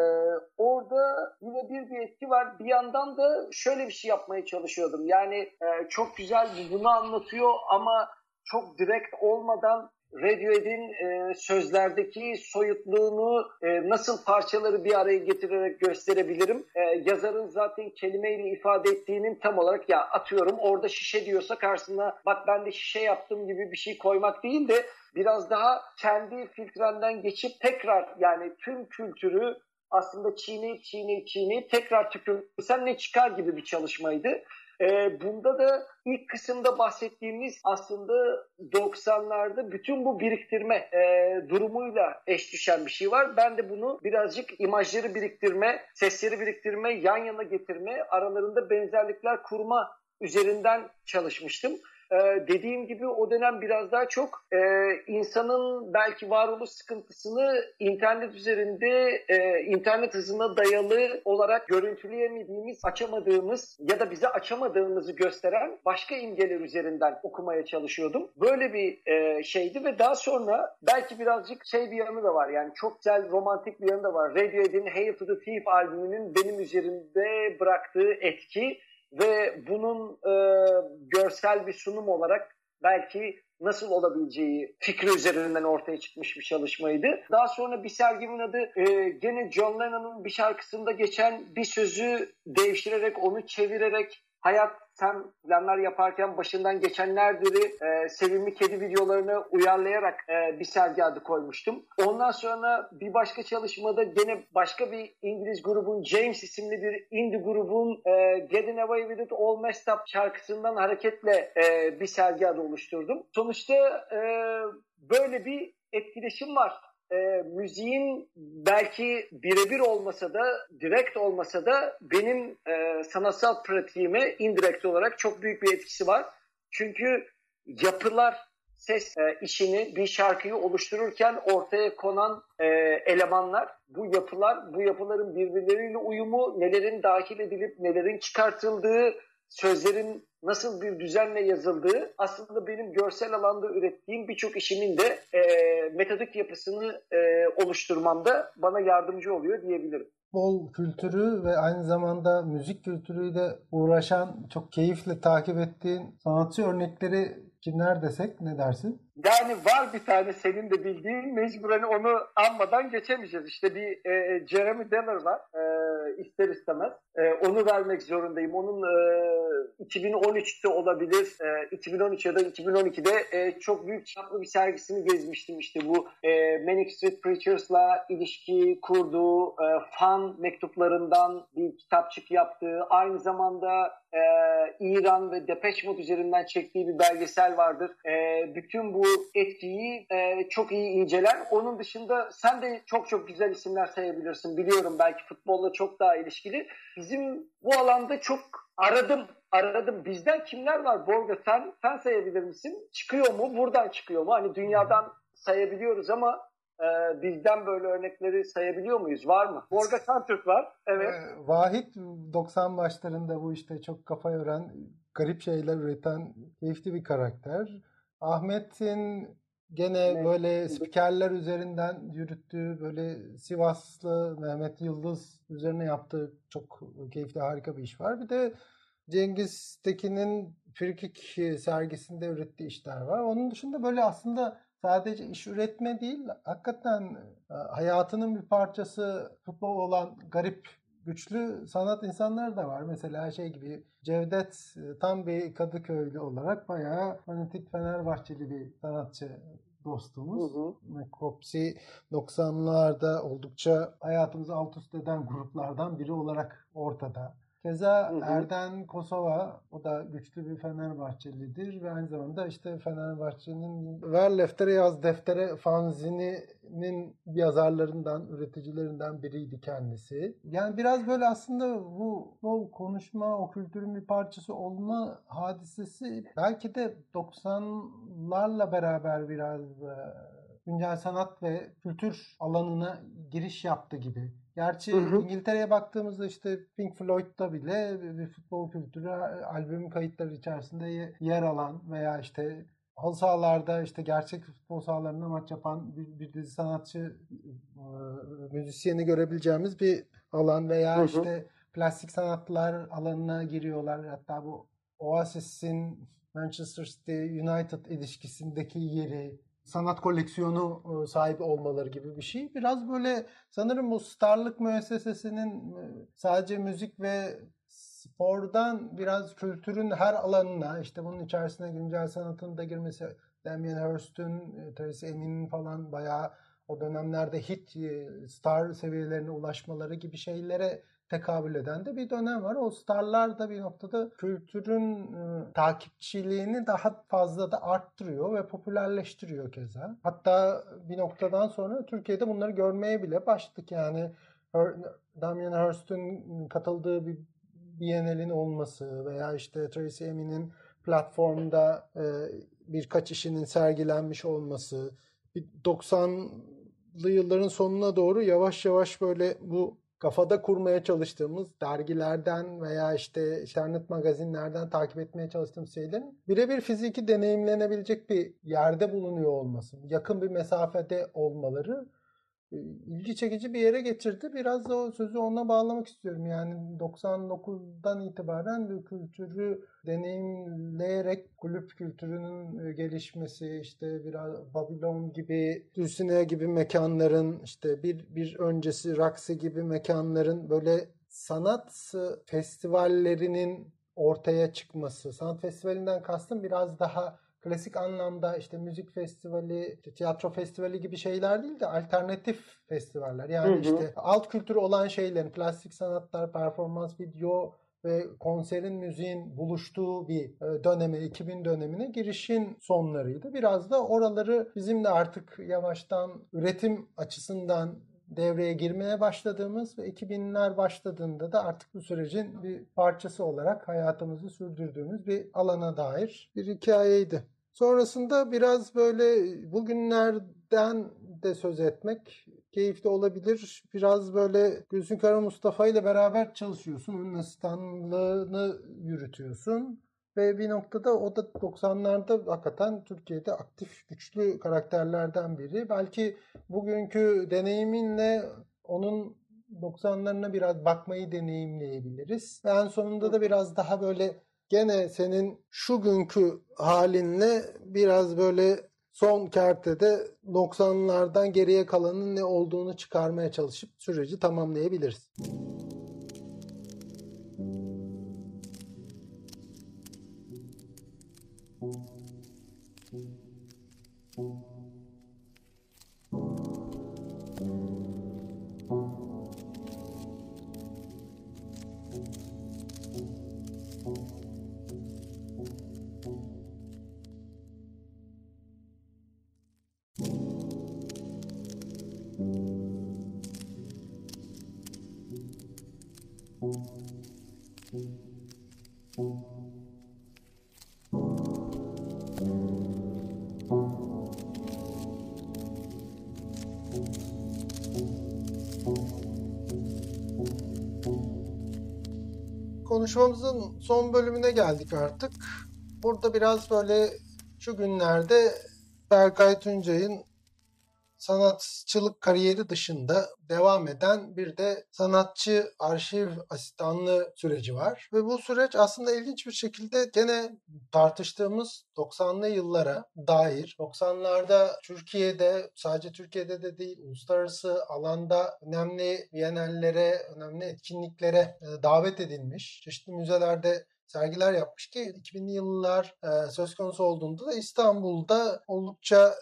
orada yine bir bir etki var. Bir yandan da şöyle bir şey yapmaya çalışıyordum. Yani e, çok güzel bunu anlatıyor ama çok direkt olmadan Radiohead'in e, sözlerdeki soyutluğunu e, nasıl parçaları bir araya getirerek gösterebilirim? E, yazarın zaten kelimeyle ifade ettiğinin tam olarak ya atıyorum orada şişe diyorsa karşısına bak ben de şişe yaptım gibi bir şey koymak değil de biraz daha kendi filtrenden geçip tekrar yani tüm kültürü aslında çiğneyip çiğneyip çiğneyip tekrar tükürsen ne çıkar gibi bir çalışmaydı. E, bunda da ilk kısımda bahsettiğimiz aslında 90'larda bütün bu biriktirme e, durumuyla eş düşen bir şey var. Ben de bunu birazcık imajları biriktirme, sesleri biriktirme, yan yana getirme, aralarında benzerlikler kurma üzerinden çalışmıştım e, dediğim gibi o dönem biraz daha çok e, insanın belki varoluş sıkıntısını internet üzerinde e, internet hızına dayalı olarak görüntüleyemediğimiz, açamadığımız ya da bize açamadığımızı gösteren başka imgeler üzerinden okumaya çalışıyordum. Böyle bir e, şeydi ve daha sonra belki birazcık şey bir yanı da var yani çok güzel romantik bir yanı da var. Radiohead'in Hail to the Thief albümünün benim üzerimde bıraktığı etki ve bunun e, görsel bir sunum olarak belki nasıl olabileceği fikri üzerinden ortaya çıkmış bir çalışmaydı. Daha sonra bir sergimin adı e, gene John Lennon'un bir şarkısında geçen bir sözü değiştirerek, onu çevirerek hayat sen planlar yaparken başından geçenlerdir e, sevimli kedi videolarını uyarlayarak e, bir sergi adı koymuştum. Ondan sonra bir başka çalışmada gene başka bir İngiliz grubun James isimli bir indie grubun e, Getting Away With It All Messed Up şarkısından hareketle e, bir sergi adı oluşturdum. Sonuçta e, böyle bir etkileşim var e, müziğin belki birebir olmasa da, direkt olmasa da benim e, sanatsal pratiğime indirekt olarak çok büyük bir etkisi var. Çünkü yapılar, ses e, işini, bir şarkıyı oluştururken ortaya konan e, elemanlar, bu yapılar, bu yapıların birbirleriyle uyumu, nelerin dahil edilip nelerin çıkartıldığı, sözlerin nasıl bir düzenle yazıldığı aslında benim görsel alanda ürettiğim birçok işimin de e, metodik yapısını e, oluşturmamda bana yardımcı oluyor diyebilirim futbol kültürü ve aynı zamanda müzik kültürüyle uğraşan, çok keyifle takip ettiğin sanatçı örnekleri kimler desek ne dersin? Yani var bir tane senin de bildiğin mecburen onu anmadan geçemeyeceğiz. İşte bir e, Jeremy Deller var e, ister istemez. E, onu vermek zorundayım. Onun e, 2013'te olabilir, e, 2013 ya da 2012'de e, çok büyük çaplı bir sergisini gezmiştim. İşte bu e, Manic Street Preachers'la ilişki kurduğu e, fan mektuplarından bir kitapçık yaptığı, aynı zamanda e, İran ve Depeche Mode üzerinden çektiği bir belgesel vardır. E, bütün bu etkiyi e, çok iyi inceler. Onun dışında sen de çok çok güzel isimler sayabilirsin. Biliyorum belki futbolla çok daha ilişkili. Bizim bu alanda çok aradım aradım. Bizden kimler var Borga? Sen sen sayabilir misin? Çıkıyor mu? Buradan çıkıyor mu? Hani dünyadan sayabiliyoruz ama e, bizden böyle örnekleri sayabiliyor muyuz? Var mı? Borga Santürk var. Evet. Ee, Vahit 90 başlarında bu işte çok kafa yoran, garip şeyler üreten keyifli bir karakter. Ahmet'in gene Ne? böyle spikerler üzerinden yürüttüğü böyle Sivaslı Mehmet Yıldız üzerine yaptığı çok keyifli harika bir iş var. Bir de Cengiz Tekin'in Frikik sergisinde ürettiği işler var. Onun dışında böyle aslında sadece iş üretme değil, hakikaten e, hayatının bir parçası futbol olan garip, güçlü sanat insanları da var. Mesela şey gibi Cevdet e, tam bir Kadıköylü olarak bayağı fanatik Fenerbahçeli bir sanatçı dostumuz. Hı hı. Mekopsi 90'larda oldukça hayatımızı alt üst eden gruplardan biri olarak ortada. Keza Hı hı. Erden Kosova, o da güçlü bir Fenerbahçelidir ve aynı zamanda işte Fenerbahçe'nin Ver Leftere Yaz Deftere fanzininin yazarlarından, üreticilerinden biriydi kendisi. Yani biraz böyle aslında bu, bu konuşma, o kültürün bir parçası olma hadisesi belki de 90'larla beraber biraz e, güncel sanat ve kültür alanına giriş yaptı gibi. Gerçi Hı hı. İngiltere'ye baktığımızda işte Pink Floyd'da bile bir futbol kültürü albüm kayıtları içerisinde ye- yer alan veya işte halı sahalarda işte gerçek futbol sahalarında maç yapan bir, bir dizi sanatçı e, müzisyeni görebileceğimiz bir alan veya Hı hı. işte plastik sanatlar alanına giriyorlar. Hatta bu Oasis'in Manchester City United ilişkisindeki yeri sanat koleksiyonu e, sahibi olmaları gibi bir şey. Biraz böyle sanırım bu starlık müessesesinin e, sadece müzik ve spordan biraz kültürün her alanına işte bunun içerisine güncel sanatın da girmesi Damien Hirst'ün, e, Tracy Emin'in falan bayağı o dönemlerde hit star seviyelerine ulaşmaları gibi şeylere tekabül eden de bir dönem var. O starlar da bir noktada kültürün e, takipçiliğini daha fazla da arttırıyor ve popülerleştiriyor keza. Hatta bir noktadan sonra Türkiye'de bunları görmeye bile başladık. Yani Damien Hirst'ün katıldığı bir Biennale'in olması veya işte Tracy Emin'in platformda e, birkaç işinin sergilenmiş olması bir 90'lı yılların sonuna doğru yavaş yavaş böyle bu kafada kurmaya çalıştığımız dergilerden veya işte internet magazinlerden takip etmeye çalıştığımız şeylerin birebir fiziki deneyimlenebilecek bir yerde bulunuyor olması, yakın bir mesafede olmaları ilgi çekici bir yere getirdi. Biraz da o sözü ona bağlamak istiyorum. Yani 99'dan itibaren kültürü deneyimleyerek kulüp kültürünün e, gelişmesi, işte biraz Babylon gibi, Dulcinea gibi mekanların, işte bir, bir öncesi Roxy gibi mekanların böyle sanat e, festivallerinin ortaya çıkması. Sanat festivalinden kastım biraz daha klasik anlamda işte müzik festivali, işte tiyatro festivali gibi şeyler değil de alternatif festivaller. Yani Hı hı. işte alt kültürü olan şeylerin, plastik sanatlar, performans video ve konserin müziğin buluştuğu bir e, döneme, 2000 dönemine girişin sonlarıydı. Biraz da oraları bizim de artık yavaştan üretim açısından devreye girmeye başladığımız ve 2000'ler başladığında da artık bu sürecin bir parçası olarak hayatımızı sürdürdüğümüz bir alana dair bir hikayeydi. Sonrasında biraz böyle bugünlerden de söz etmek keyifli olabilir. Biraz böyle Gülsün Kara Mustafa ile beraber çalışıyorsun. Onun asistanlığını yürütüyorsun. Ve bir noktada o da 90'larda hakikaten Türkiye'de aktif, güçlü karakterlerden biri. Belki bugünkü deneyiminle onun 90'larına biraz bakmayı deneyimleyebiliriz. Ve en sonunda da biraz daha böyle gene senin şu günkü halinle biraz böyle son kertede 90'lardan geriye kalanın ne olduğunu çıkarmaya çalışıp süreci tamamlayabiliriz. Konuşmamızın son bölümüne geldik artık. Burada biraz böyle şu günlerde Berkay Tuncay'ın sanatçılık kariyeri dışında devam eden bir de sanatçı arşiv asistanlığı süreci var. Ve bu süreç aslında ilginç bir şekilde gene tartıştığımız 90'lı yıllara dair 90'larda Türkiye'de sadece Türkiye'de de değil uluslararası alanda önemli bienallere, önemli etkinliklere e, davet edilmiş. Çeşitli müzelerde sergiler yapmış ki 2000'li yıllar e, söz konusu olduğunda da İstanbul'da oldukça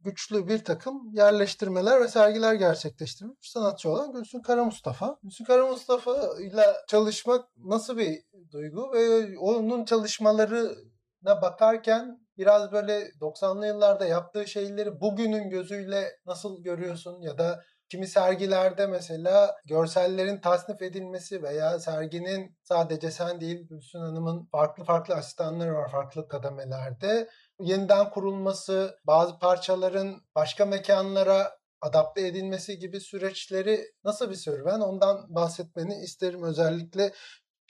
güçlü bir takım yerleştirmeler ve sergiler gerçekleştirmiş sanatçı olan Gülsün Kara Mustafa. Gülsün Kara Mustafa ile çalışmak nasıl bir duygu? Ve onun çalışmalarına bakarken biraz böyle 90'lı yıllarda yaptığı şeyleri bugünün gözüyle nasıl görüyorsun? Ya da Kimi sergilerde mesela görsellerin tasnif edilmesi veya serginin sadece sen değil Gülsün Hanım'ın farklı farklı asistanları var farklı kademelerde yeniden kurulması, bazı parçaların başka mekanlara adapte edilmesi gibi süreçleri nasıl bir serüven ondan bahsetmeni isterim özellikle.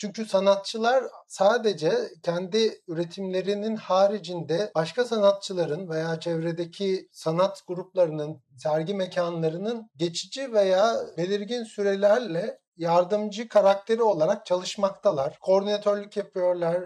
Çünkü sanatçılar sadece kendi üretimlerinin haricinde başka sanatçıların veya çevredeki sanat gruplarının, sergi mekanlarının geçici veya belirgin sürelerle yardımcı karakteri olarak çalışmaktalar. Koordinatörlük yapıyorlar,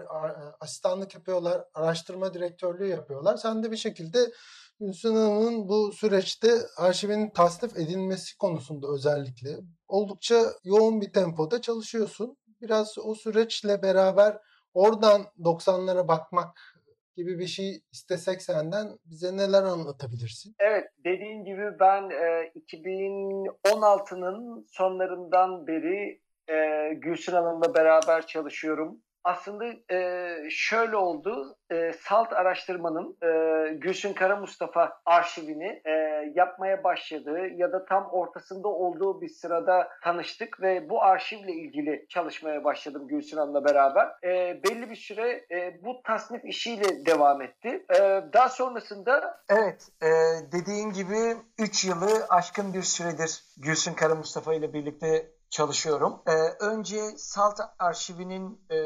asistanlık yapıyorlar, araştırma direktörlüğü yapıyorlar. Sen de bir şekilde Gülsün Hanım'ın bu süreçte arşivinin tasnif edilmesi konusunda özellikle oldukça yoğun bir tempoda çalışıyorsun. Biraz o süreçle beraber oradan 90'lara bakmak gibi bir şey istesek senden bize neler anlatabilirsin? Evet dediğin gibi ben e, 2016'nın sonlarından beri e, Gülsün Hanım'la beraber çalışıyorum aslında e, şöyle oldu. E, Salt Araştırma'nın e, Gülsün Kara Mustafa arşivini e, yapmaya başladığı ya da tam ortasında olduğu bir sırada tanıştık ve bu arşivle ilgili çalışmaya başladım Gülsün Hanım'la beraber. E, belli bir süre e, bu tasnif işiyle devam etti. E, daha sonrasında... Evet, e, dediğin gibi 3 yılı aşkın bir süredir Gülsün Kara Mustafa ile birlikte çalışıyorum. Ee, önce Salt arşivinin e,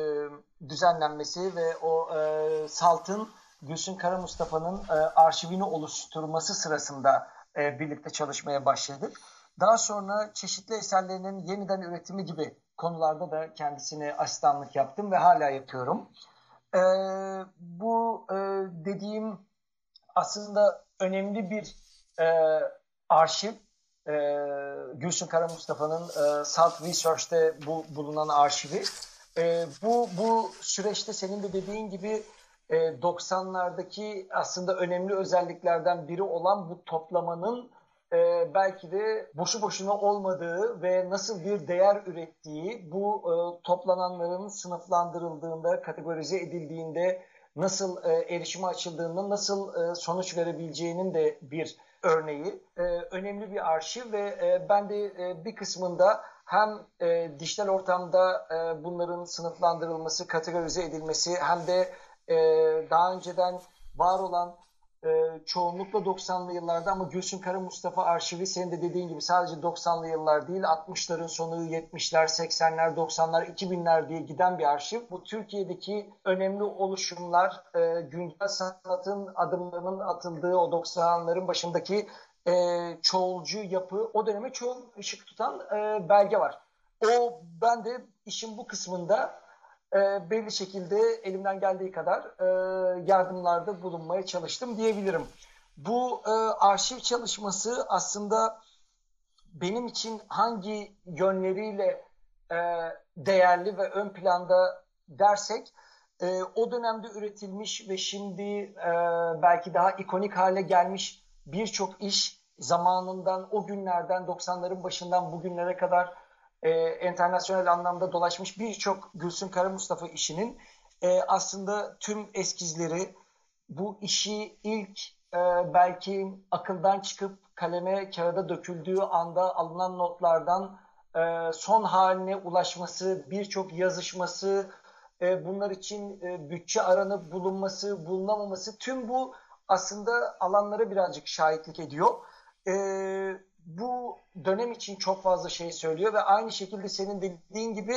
düzenlenmesi ve o e, Salt'ın Gülsün Kara Mustafa'nın e, arşivini oluşturması sırasında e, birlikte çalışmaya başladık. Daha sonra çeşitli eserlerinin yeniden üretimi gibi konularda da kendisine asistanlık yaptım ve hala yapıyorum. E, bu e, dediğim aslında önemli bir e, arşiv e, Gülsün Kara Mustafa'nın e, Salt Research'te bu bulunan arşivi. E, bu bu süreçte senin de dediğin gibi e, 90'lardaki aslında önemli özelliklerden biri olan bu toplamanın e, belki de boşu boşuna olmadığı ve nasıl bir değer ürettiği, bu e, toplananların sınıflandırıldığında, kategorize edildiğinde nasıl e, erişime açıldığında nasıl e, sonuç verebileceğinin de bir örneği. E, önemli bir arşiv ve e, ben de e, bir kısmında hem e, dijital ortamda e, bunların sınıflandırılması, kategorize edilmesi hem de e, daha önceden var olan e, çoğunlukla 90'lı yıllarda ama Gülsün Kara Mustafa arşivi senin de dediğin gibi sadece 90'lı yıllar değil 60'ların sonu 70'ler 80'ler 90'lar 2000'ler diye giden bir arşiv. Bu Türkiye'deki önemli oluşumlar e, güncel sanatın adımlarının atıldığı o 90'ların başındaki e, çoğulcu yapı o döneme çoğul ışık tutan e, belge var. O ben de işin bu kısmında e, belli şekilde elimden geldiği kadar e, yardımlarda bulunmaya çalıştım diyebilirim. Bu e, arşiv çalışması aslında benim için hangi yönleriyle e, değerli ve ön planda dersek e, o dönemde üretilmiş ve şimdi e, belki daha ikonik hale gelmiş birçok iş zamanından o günlerden 90'ların başından bugünlere kadar e, internasyonel anlamda dolaşmış birçok Gülsün Kara Mustafa işinin e, aslında tüm eskizleri bu işi ilk e, belki akıldan çıkıp kaleme kağıda döküldüğü anda alınan notlardan e, son haline ulaşması, birçok yazışması, e, bunlar için e, bütçe aranıp bulunması, bulunamaması tüm bu aslında alanlara birazcık şahitlik ediyor. E, bu dönem için çok fazla şey söylüyor ve aynı şekilde senin dediğin gibi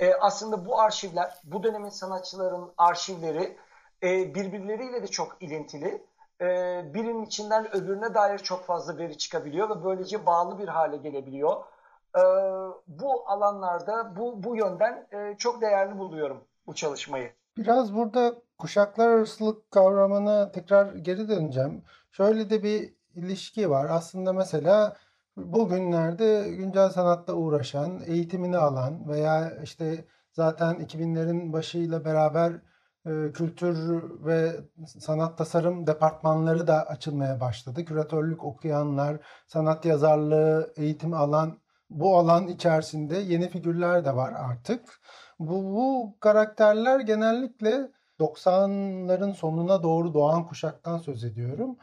e, aslında bu arşivler, bu dönemin sanatçıların arşivleri e, birbirleriyle de çok ilintili. E, birinin içinden öbürüne dair çok fazla veri çıkabiliyor ve böylece bağlı bir hale gelebiliyor. E, bu alanlarda bu, bu yönden e, çok değerli buluyorum bu çalışmayı. Biraz burada kuşaklar arasılık kavramına tekrar geri döneceğim. Şöyle de bir ilişki var. Aslında mesela bugünlerde güncel sanatla uğraşan, eğitimini alan veya işte zaten 2000'lerin başıyla beraber e, kültür ve sanat tasarım departmanları da açılmaya başladı. Küratörlük okuyanlar, sanat yazarlığı eğitimi alan bu alan içerisinde yeni figürler de var artık. Bu, bu karakterler genellikle 90'ların sonuna doğru doğan kuşaktan söz ediyorum.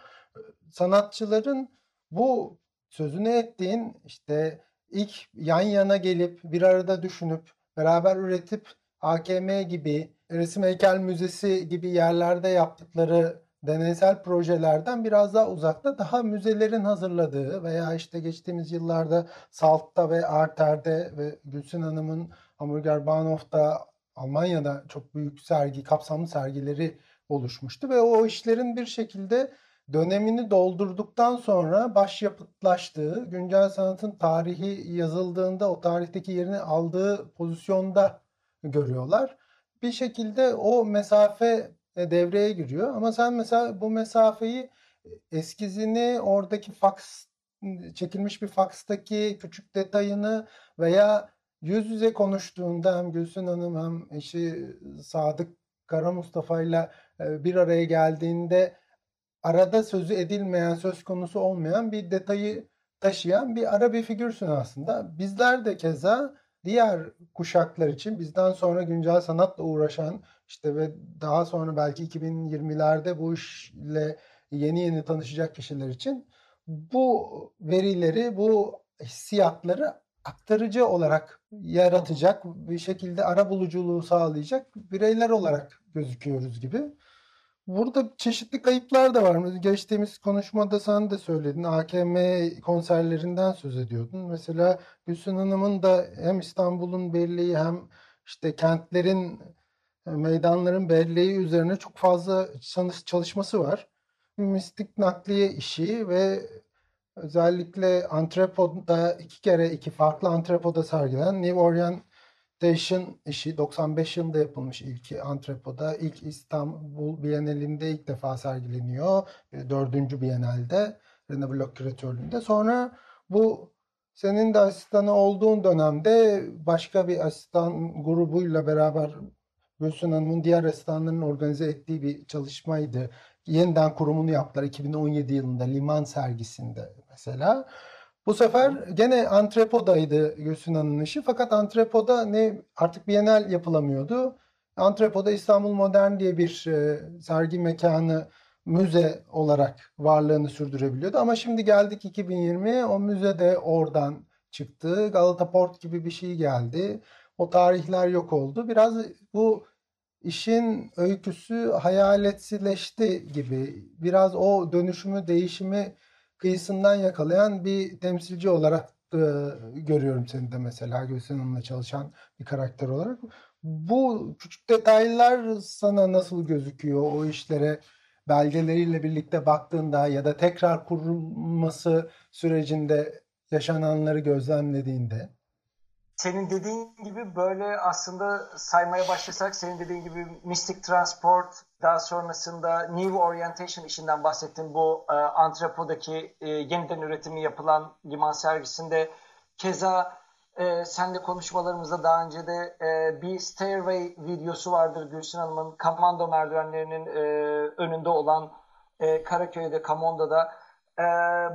Sanatçıların bu sözünü ettiğin işte ilk yan yana gelip bir arada düşünüp beraber üretip AKM gibi resim heykel müzesi gibi yerlerde yaptıkları deneysel projelerden biraz daha uzakta daha müzelerin hazırladığı veya işte geçtiğimiz yıllarda Salt'ta ve Arter'de ve Gülsün Hanım'ın Hamburger Bahnhof'ta Almanya'da çok büyük sergi, kapsamlı sergileri oluşmuştu ve o işlerin bir şekilde dönemini doldurduktan sonra başyapıtlaştığı, güncel sanatın tarihi yazıldığında o tarihteki yerini aldığı pozisyonda görüyorlar. Bir şekilde o mesafe e, devreye giriyor. Ama sen mesela bu mesafeyi eskizini oradaki faks çekilmiş bir fakstaki küçük detayını veya yüz yüze konuştuğunda hem Gülsün Hanım hem eşi Sadık Kara Mustafa ile e, bir araya geldiğinde arada sözü edilmeyen, söz konusu olmayan bir detayı taşıyan bir ara bir figürsün aslında. Bizler de keza diğer kuşaklar için bizden sonra güncel sanatla uğraşan işte ve daha sonra belki 2020'lerde bu işle yeni yeni tanışacak kişiler için bu verileri, bu hissiyatları aktarıcı olarak yaratacak bir şekilde ara buluculuğu sağlayacak bireyler olarak gözüküyoruz gibi. Burada çeşitli kayıplar da var. Geçtiğimiz konuşmada sen de söyledin. AKM konserlerinden söz ediyordun. Mesela Gülsün Hanım'ın da hem İstanbul'un belleği hem işte kentlerin, meydanların belleği üzerine çok fazla çalışması var. Mistik nakliye işi ve özellikle antrepoda iki kere iki farklı antrepoda sergilenen New Orient Station işi 95 yılında yapılmış ilk antrepoda. ilk İstanbul Bienalinde ilk defa sergileniyor. Dördüncü Bienalde Rene Block küratörlüğünde. Sonra bu senin de asistanı olduğun dönemde başka bir asistan grubuyla beraber Gülsün Hanım'ın diğer asistanlarının organize ettiği bir çalışmaydı. Yeniden kurumunu yaptılar 2017 yılında Liman sergisinde mesela. Bu sefer gene Antrepo'daydı Gülsün Hanım'ın işi. Fakat Antrepo'da ne artık Bienal yapılamıyordu. Antrepo'da İstanbul Modern diye bir e, sergi mekanı müze olarak varlığını sürdürebiliyordu. Ama şimdi geldik 2020'ye o müze de oradan çıktı. Galata Port gibi bir şey geldi. O tarihler yok oldu. Biraz bu işin öyküsü hayaletsileşti gibi. Biraz o dönüşümü, değişimi kıyısından yakalayan bir temsilci olarak e, görüyorum seni de mesela Gülsen Hanım'la çalışan bir karakter olarak. Bu küçük detaylar sana nasıl gözüküyor o işlere belgeleriyle birlikte baktığında ya da tekrar kurulması sürecinde yaşananları gözlemlediğinde? Senin dediğin gibi böyle aslında saymaya başlasak senin dediğin gibi Mystic Transport daha sonrasında New Orientation işinden bahsettim. Bu e, Antropo'daki e, yeniden üretimi yapılan liman servisinde keza e, senle konuşmalarımızda daha önce de e, bir Stairway videosu vardır Gülsün Hanım'ın komando merdivenlerinin e, önünde olan e, Karaköy'de, Kamondo'da. E,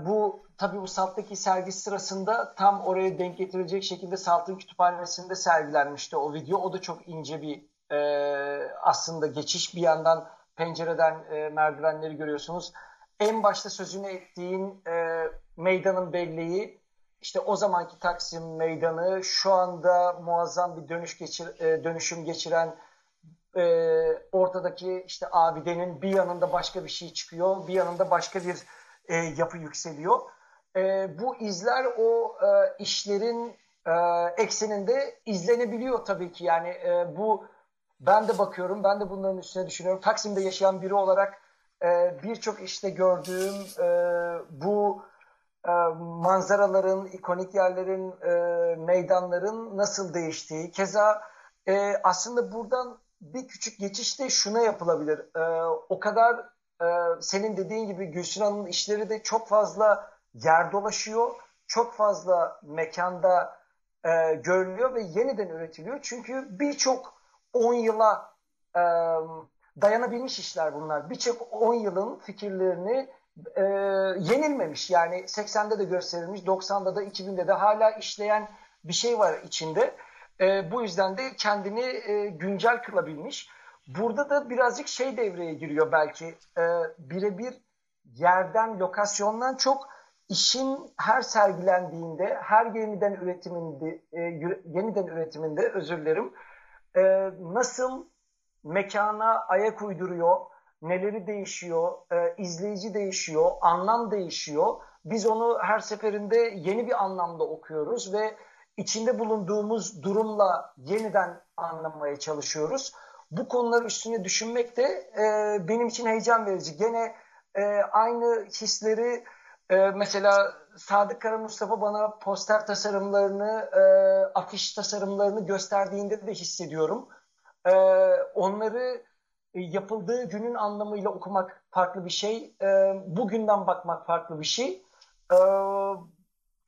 bu tabii bu Salt'taki sergi sırasında tam oraya denk getirilecek şekilde Salt'ın kütüphanesinde sergilenmişti o video. O da çok ince bir e, aslında geçiş bir yandan pencereden e, merdivenleri görüyorsunuz. En başta sözünü ettiğin e, meydanın belleği işte o zamanki Taksim Meydanı şu anda muazzam bir dönüş geçir, e, dönüşüm geçiren e, ortadaki işte abidenin bir yanında başka bir şey çıkıyor, bir yanında başka bir e, yapı yükseliyor. E, bu izler o e, işlerin e, ekseninde izlenebiliyor tabii ki. Yani e, bu ben de bakıyorum, ben de bunların üstüne düşünüyorum. Taksim'de yaşayan biri olarak e, birçok işte gördüğüm e, bu e, manzaraların, ikonik yerlerin, e, meydanların nasıl değiştiği. Keza e, aslında buradan bir küçük geçiş de şuna yapılabilir. E, o kadar e, senin dediğin gibi Gülsün Hanım'ın işleri de çok fazla yer dolaşıyor. Çok fazla mekanda e, görülüyor ve yeniden üretiliyor. Çünkü birçok 10 yıla e, dayanabilmiş işler bunlar. Birçok 10 yılın fikirlerini e, yenilmemiş. Yani 80'de de gösterilmiş, 90'da da 2000'de de hala işleyen bir şey var içinde. E, bu yüzden de kendini e, güncel kılabilmiş. Burada da birazcık şey devreye giriyor belki. E, birebir yerden, lokasyondan çok işin her sergilendiğinde, her yeniden üretiminde, e, yeniden üretiminde özür dilerim, e, nasıl mekana ayak uyduruyor, neleri değişiyor, e, izleyici değişiyor, anlam değişiyor. Biz onu her seferinde yeni bir anlamda okuyoruz ve içinde bulunduğumuz durumla yeniden anlamaya çalışıyoruz. Bu konular üstüne düşünmek de e, benim için heyecan verici. Gene e, aynı hisleri e, mesela Sadık Kara Mustafa bana poster tasarımlarını, e, afiş tasarımlarını gösterdiğinde de hissediyorum. E, onları e, yapıldığı günün anlamıyla okumak farklı bir şey. E, bugünden bakmak farklı bir şey. E,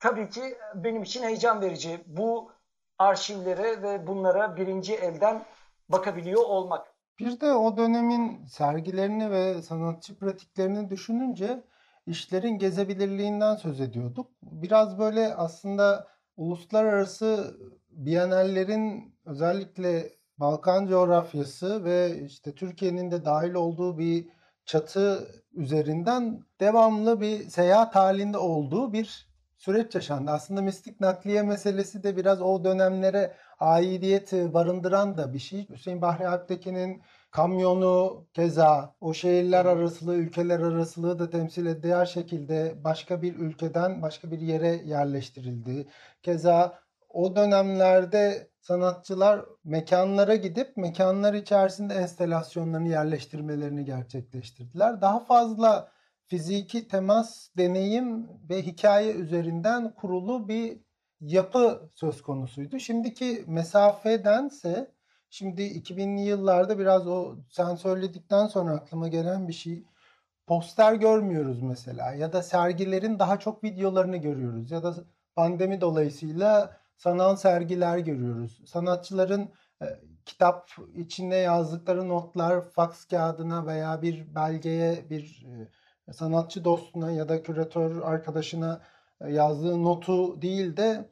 tabii ki benim için heyecan verici. Bu arşivlere ve bunlara birinci elden bakabiliyor olmak. Bir de o dönemin sergilerini ve sanatçı pratiklerini düşününce işlerin gezebilirliğinden söz ediyorduk. Biraz böyle aslında uluslararası bienallerin özellikle Balkan coğrafyası ve işte Türkiye'nin de dahil olduğu bir çatı üzerinden devamlı bir seyahat halinde olduğu bir süreç yaşandı. Aslında mistik nakliye meselesi de biraz o dönemlere aidiyet barındıran da bir şey. Hüseyin Bahri Alptekin'in kamyonu keza o şehirler arasılığı, ülkeler arasılığı da temsil eder şekilde başka bir ülkeden başka bir yere yerleştirildi. Keza o dönemlerde sanatçılar mekanlara gidip mekanlar içerisinde enstelasyonlarını yerleştirmelerini gerçekleştirdiler. Daha fazla fiziki temas, deneyim ve hikaye üzerinden kurulu bir yapı söz konusuydu. Şimdiki mesafedense şimdi 2000'li yıllarda biraz o sen söyledikten sonra aklıma gelen bir şey poster görmüyoruz mesela ya da sergilerin daha çok videolarını görüyoruz ya da pandemi dolayısıyla sanal sergiler görüyoruz. Sanatçıların e, kitap içinde yazdıkları notlar faks kağıdına veya bir belgeye bir e, sanatçı dostuna ya da küratör arkadaşına e, yazdığı notu değil de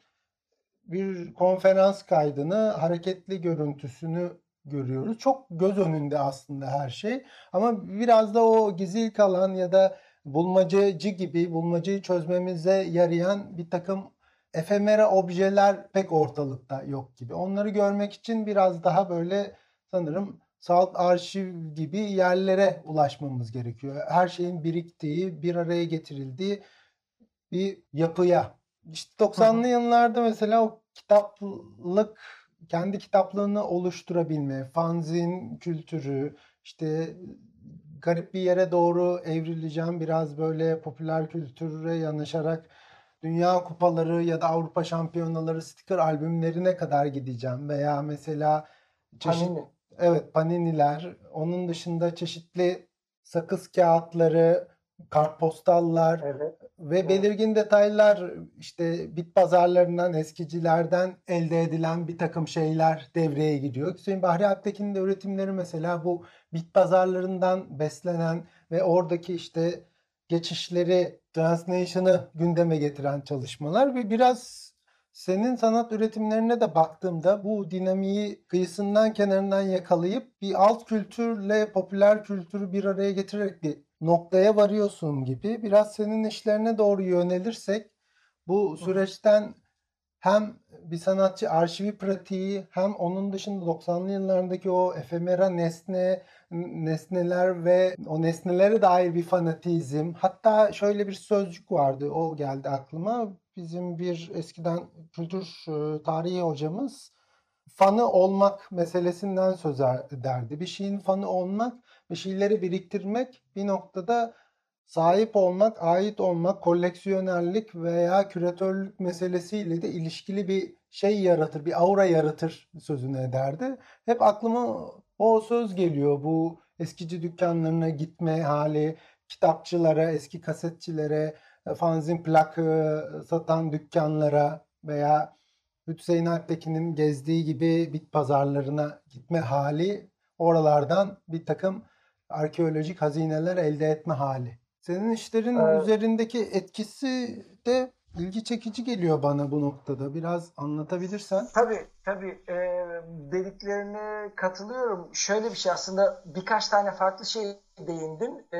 bir konferans kaydını, hareketli görüntüsünü görüyoruz. Çok göz önünde aslında her şey. Ama biraz da o gizil kalan ya da bulmacacı gibi bulmacayı çözmemize yarayan bir takım efemera objeler pek ortalıkta yok gibi. Onları görmek için biraz daha böyle sanırım Salt Arşiv gibi yerlere ulaşmamız gerekiyor. Her şeyin biriktiği, bir araya getirildiği bir yapıya. İşte 90'lı yıllarda mesela o kitaplık kendi kitaplığını oluşturabilme, fanzin kültürü, işte garip bir yere doğru evrileceğim. Biraz böyle popüler kültüre yanaşarak Dünya Kupaları ya da Avrupa Şampiyonaları sticker albümlerine kadar gideceğim. Veya mesela çeşit, Panini. Evet paniniler. Onun dışında çeşitli sakız kağıtları, kartpostallar Evet. ve belirgin detaylar işte bit pazarlarından, eskicilerden elde edilen bir takım şeyler devreye giriyor. Hüseyin Bahri Alptekin'in de üretimleri mesela bu bit pazarlarından beslenen ve oradaki işte geçişleri, translation'ı gündeme getiren çalışmalar ve biraz senin sanat üretimlerine de baktığımda bu dinamiği kıyısından kenarından yakalayıp bir alt kültürle popüler kültürü bir araya getirerek bir noktaya varıyorsun gibi. Biraz senin işlerine doğru yönelirsek bu süreçten hem bir sanatçı arşivi pratiği hem onun dışında 90'lı yıllardaki o efemera nesne nesneler ve o nesnelere dair bir fanatizm. Hatta şöyle bir sözcük vardı. O geldi aklıma. Bizim bir eskiden kültür e, tarihi hocamız fanı olmak meselesinden söz ederdi. Bir şeyin fanı olmak, bir şeyleri biriktirmek bir noktada sahip olmak, ait olmak, koleksiyonerlik veya küratörlük meselesiyle de ilişkili bir şey yaratır, bir aura yaratır sözünü ederdi. Hep aklıma o söz geliyor. Bu eskici dükkanlarına gitme hali, kitapçılara, eski kasetçilere, fanzin plakı satan dükkanlara veya Hüseyin Alptekin'in gezdiği gibi bit pazarlarına gitme hali oralardan bir takım arkeolojik hazineler elde etme hali. Senin işlerin Evet. üzerindeki etkisi de ilgi çekici geliyor bana bu noktada. Biraz anlatabilirsen. Tabii tabii e, dediklerine katılıyorum. Şöyle bir şey aslında birkaç tane farklı şey değindin. E,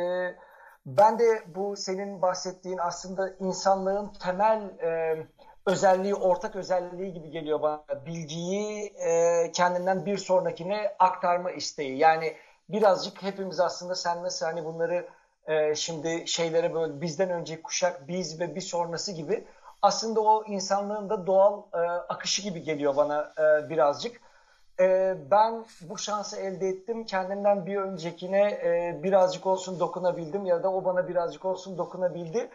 ben de bu senin bahsettiğin aslında insanlığın temel e, özelliği, ortak özelliği gibi geliyor bana. Bilgiyi e, kendinden bir sonrakine aktarma isteği. Yani birazcık hepimiz aslında sen nasıl hani bunları e, şimdi şeylere böyle bizden önceki kuşak, biz ve bir sonrası gibi aslında o insanlığın da doğal e, akışı gibi geliyor bana e, birazcık. E, ben bu şansı elde ettim. Kendimden bir öncekine e, birazcık olsun dokunabildim ya da o bana birazcık olsun dokunabildi.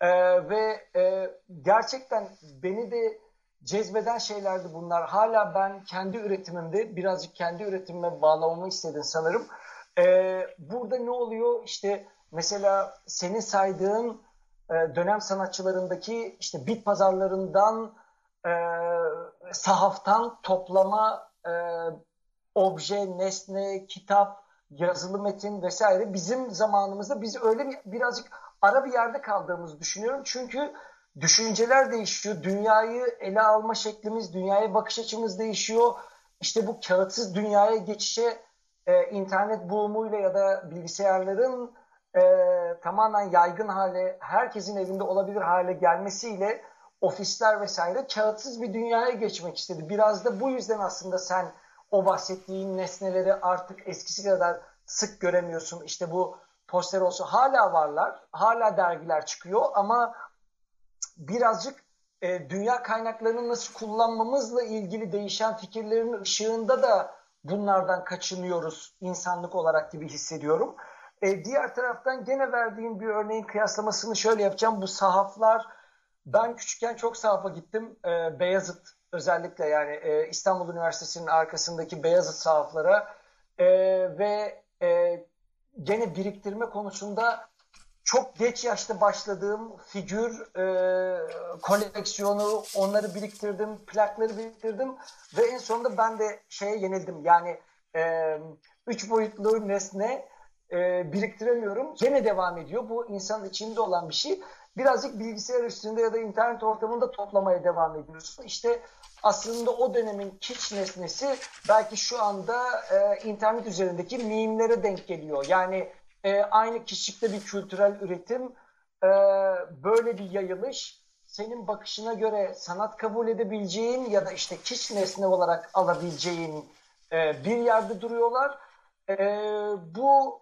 E, ve e, gerçekten beni de cezbeden şeylerdi bunlar. Hala ben kendi üretimimde birazcık kendi üretimime bağlamamı istedin sanırım. E, burada ne oluyor? İşte mesela senin saydığın e, dönem sanatçılarındaki işte bit pazarlarından sahaftan toplama e, obje, nesne, kitap, yazılı metin vesaire bizim zamanımızda biz öyle bir, birazcık ara bir yerde kaldığımızı düşünüyorum. Çünkü düşünceler değişiyor, dünyayı ele alma şeklimiz, dünyaya bakış açımız değişiyor. İşte bu kağıtsız dünyaya geçişe e, internet boomuyla ya da bilgisayarların e, tamamen yaygın hale, herkesin evinde olabilir hale gelmesiyle ofisler vesaire kağıtsız bir dünyaya geçmek istedi. Biraz da bu yüzden aslında sen o bahsettiğin nesneleri artık eskisi kadar sık göremiyorsun. İşte bu poster olsun hala varlar, hala dergiler çıkıyor ama birazcık e, dünya kaynaklarını nasıl kullanmamızla ilgili değişen fikirlerin ışığında da bunlardan kaçınıyoruz insanlık olarak gibi hissediyorum. E, diğer taraftan gene verdiğim bir örneğin kıyaslamasını şöyle yapacağım. Bu sahaflar, ben küçükken çok sahafa gittim. E, Beyazıt özellikle yani e, İstanbul Üniversitesi'nin arkasındaki Beyazıt sahaflara e, ve e, gene biriktirme konusunda çok geç yaşta başladığım figür e, koleksiyonu, onları biriktirdim, plakları biriktirdim ve en sonunda ben de şeye yenildim. Yani e, üç boyutlu nesne e, biriktiremiyorum. Gene devam ediyor. Bu insanın içinde olan bir şey. Birazcık bilgisayar üstünde ya da internet ortamında toplamaya devam ediyorsun. İşte aslında o dönemin kiç nesnesi belki şu anda e, internet üzerindeki mimlere denk geliyor. Yani e, aynı kişilikte bir kültürel üretim, e, böyle bir yayılış, senin bakışına göre sanat kabul edebileceğin ya da işte kiç nesne olarak alabileceğin e, bir yerde duruyorlar. e, bu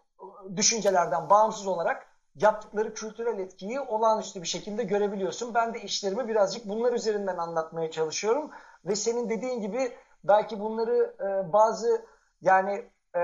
düşüncelerden bağımsız olarak yaptıkları kültürel etkiyi olağanüstü bir şekilde görebiliyorsun. Ben de işlerimi birazcık bunlar üzerinden anlatmaya çalışıyorum ve senin dediğin gibi belki bunları e, bazı yani e,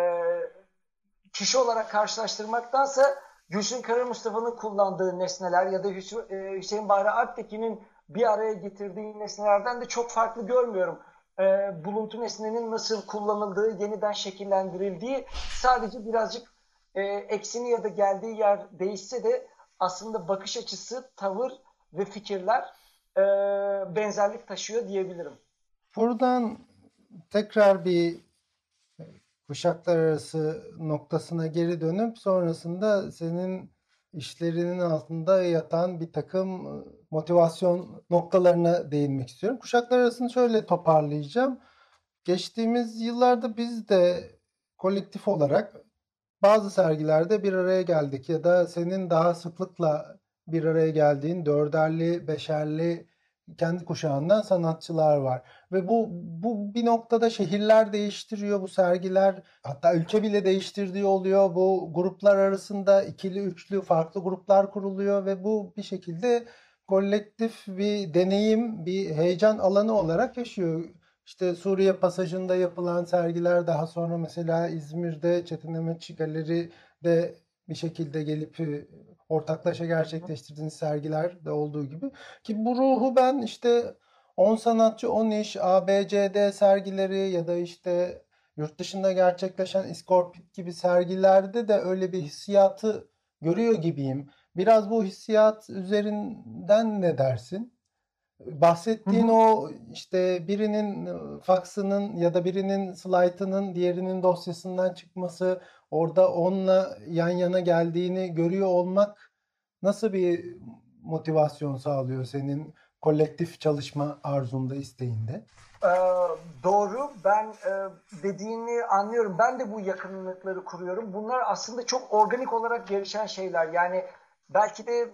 kişi olarak karşılaştırmaktansa Gülsün Kara Mustafa'nın kullandığı nesneler ya da e, Hüseyin Bahri Alptekin'in bir araya getirdiği nesnelerden de çok farklı görmüyorum. E, buluntu nesnenin nasıl kullanıldığı, yeniden şekillendirildiği sadece birazcık e, eksini ya da geldiği yer değişse de aslında bakış açısı, tavır ve fikirler e, benzerlik taşıyor diyebilirim. Buradan tekrar bir kuşaklar arası noktasına geri dönüp sonrasında senin işlerinin altında yatan bir takım ıı, motivasyon noktalarına değinmek istiyorum. Kuşaklar arasını şöyle toparlayacağım. Geçtiğimiz yıllarda biz de kolektif olarak bazı sergilerde bir araya geldik ya da senin daha sıklıkla bir araya geldiğin dörderli, beşerli kendi kuşağından sanatçılar var. Ve bu bu bir noktada şehirler değiştiriyor bu sergiler. Hatta ülke bile değiştirdiği oluyor. Bu gruplar arasında ikili, üçlü farklı gruplar kuruluyor ve bu bir şekilde kolektif bir deneyim, bir heyecan alanı olarak yaşıyor. İşte Suriye pasajında yapılan sergiler daha sonra mesela İzmir'de Çetin Emetçi Galeri'de bir şekilde gelip ortaklaşa gerçekleştirdiğiniz sergilerde olduğu gibi. Ki bu ruhu ben işte 10 sanatçı 10 iş ABCD sergileri ya da işte yurt dışında gerçekleşen Iskorpit gibi sergilerde de öyle bir hissiyatı görüyor gibiyim. Biraz bu hissiyat üzerinden ne dersin? Bahsettiğin hı hı. o işte birinin faksının ya da birinin slaytının diğerinin dosyasından çıkması, orada onunla yan yana geldiğini görüyor olmak nasıl bir motivasyon sağlıyor senin kolektif çalışma arzunda, isteğinde? Ee, doğru. Ben e, dediğini anlıyorum. Ben de bu yakınlıkları kuruyorum. Bunlar aslında çok organik olarak gelişen şeyler. Yani belki de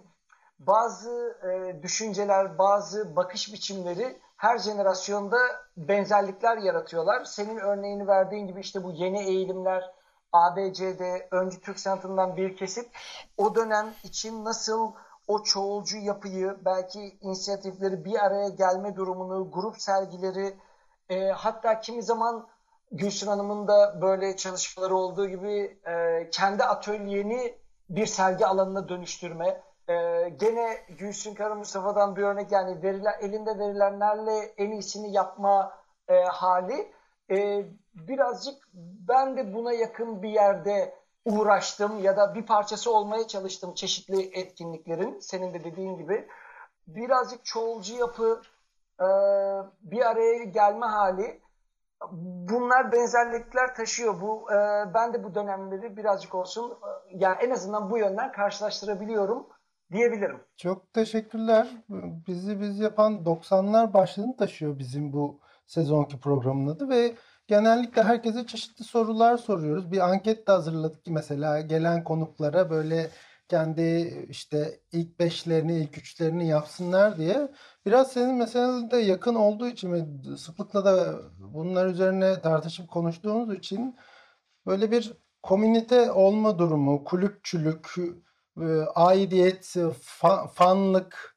bazı e, düşünceler, bazı bakış biçimleri her jenerasyonda benzerlikler yaratıyorlar. Senin örneğini verdiğin gibi işte bu yeni eğilimler, ABC'de öncü Türk sanatından bir kesit o dönem için nasıl o çoğulcu yapıyı, belki inisiyatifleri bir araya gelme durumunu, grup sergileri, e, hatta kimi zaman Gülsün Hanım'ın da böyle çalışmaları olduğu gibi e, kendi atölyeni bir sergi alanına dönüştürme. E, gene Gülsün Kara Mustafa'dan bir örnek yani verilen, elinde verilenlerle en iyisini yapma e, hali. E, birazcık ben de buna yakın bir yerde uğraştım ya da bir parçası olmaya çalıştım çeşitli etkinliklerin senin de dediğin gibi. Birazcık çoğulcu yapı, e, bir araya gelme hali bunlar benzerlikler taşıyor. Bu e, ben de bu dönemleri birazcık olsun e, yani en azından bu yönden karşılaştırabiliyorum diyebilirim. Çok teşekkürler. Bizi biz yapan 90'lar başlığını taşıyor bizim bu sezonki programın adı ve genellikle herkese çeşitli sorular soruyoruz. Bir anket de hazırladık ki mesela gelen konuklara böyle kendi işte ilk beşlerini, ilk üçlerini yapsınlar diye. Biraz senin mesela de yakın olduğu için ve sıklıkla da bunlar üzerine tartışıp konuştuğumuz için böyle bir komünite olma durumu, kulüpçülük, e, aidiyet, fanlık,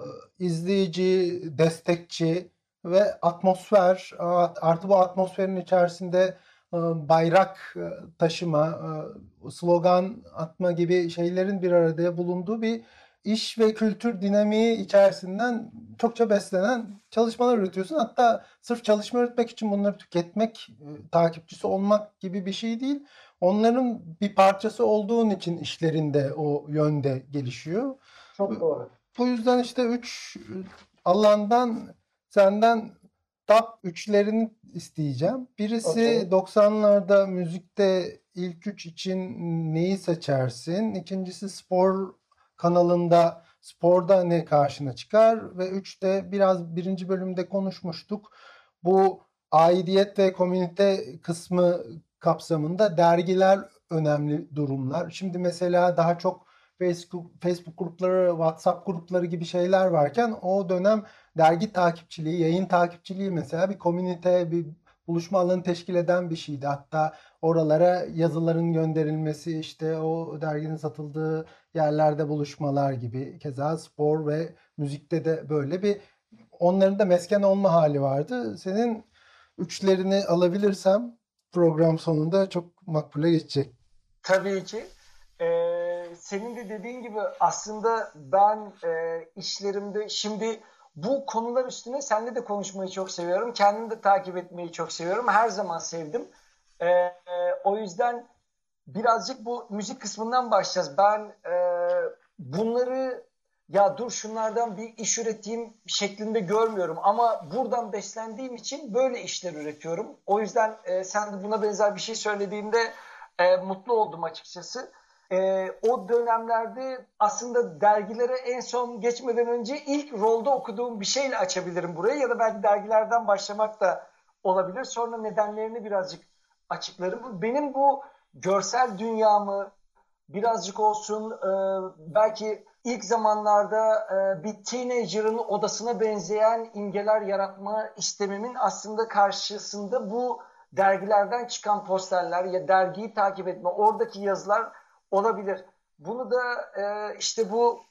e, izleyici, destekçi ve atmosfer artı bu atmosferin içerisinde e, bayrak e, taşıma, e, slogan atma gibi şeylerin bir arada bulunduğu bir iş ve kültür dinamiği içerisinden çokça beslenen çalışmalar üretiyorsun. Hatta sırf çalışma üretmek için bunları tüketmek, takipçisi olmak gibi bir şey değil. Onların bir parçası olduğun için işlerinde o yönde gelişiyor. Çok doğru. Bu yüzden işte üç alandan senden top üçlerini isteyeceğim. Birisi okay. 90'larda müzikte ilk üç için neyi seçersin? İkincisi spor kanalında sporda ne karşına çıkar? Ve üçte biraz birinci bölümde konuşmuştuk. Bu aidiyet ve komünite kısmı kapsamında dergiler önemli durumlar. Şimdi mesela daha çok Facebook, Facebook grupları, WhatsApp grupları gibi şeyler varken o dönem dergi takipçiliği, yayın takipçiliği mesela bir komünite, bir buluşma alanı teşkil eden bir şeydi. Hatta oralara yazıların gönderilmesi işte o derginin satıldığı yerlerde buluşmalar gibi. Keza spor ve müzikte de böyle bir onların da mesken olma hali vardı. Senin üçlerini alabilirsem program sonunda çok makbule geçecek. Tabii ki. Ee, senin de dediğin gibi aslında ben e, işlerimde şimdi bu konular üstüne seninle de konuşmayı çok seviyorum. Kendimi de takip etmeyi çok seviyorum. Her zaman sevdim. Ee, e, o yüzden birazcık bu müzik kısmından başlayacağız. Ben e, bunları ya dur şunlardan bir iş üreteyim şeklinde görmüyorum. Ama buradan beslendiğim için böyle işler üretiyorum. O yüzden e, sen de buna benzer bir şey söylediğinde e, mutlu oldum açıkçası. E, o dönemlerde aslında dergilere en son geçmeden önce ilk rolda okuduğum bir şeyle açabilirim burayı ya da belki dergilerden başlamak da olabilir. Sonra nedenlerini birazcık açıklarım. Benim bu görsel dünyamı birazcık olsun e, belki ilk zamanlarda e, bir teenager'ın odasına benzeyen imgeler yaratma istemimin aslında karşısında bu dergilerden çıkan posterler ya dergiyi takip etme, oradaki yazılar olabilir. Bunu da e, işte bu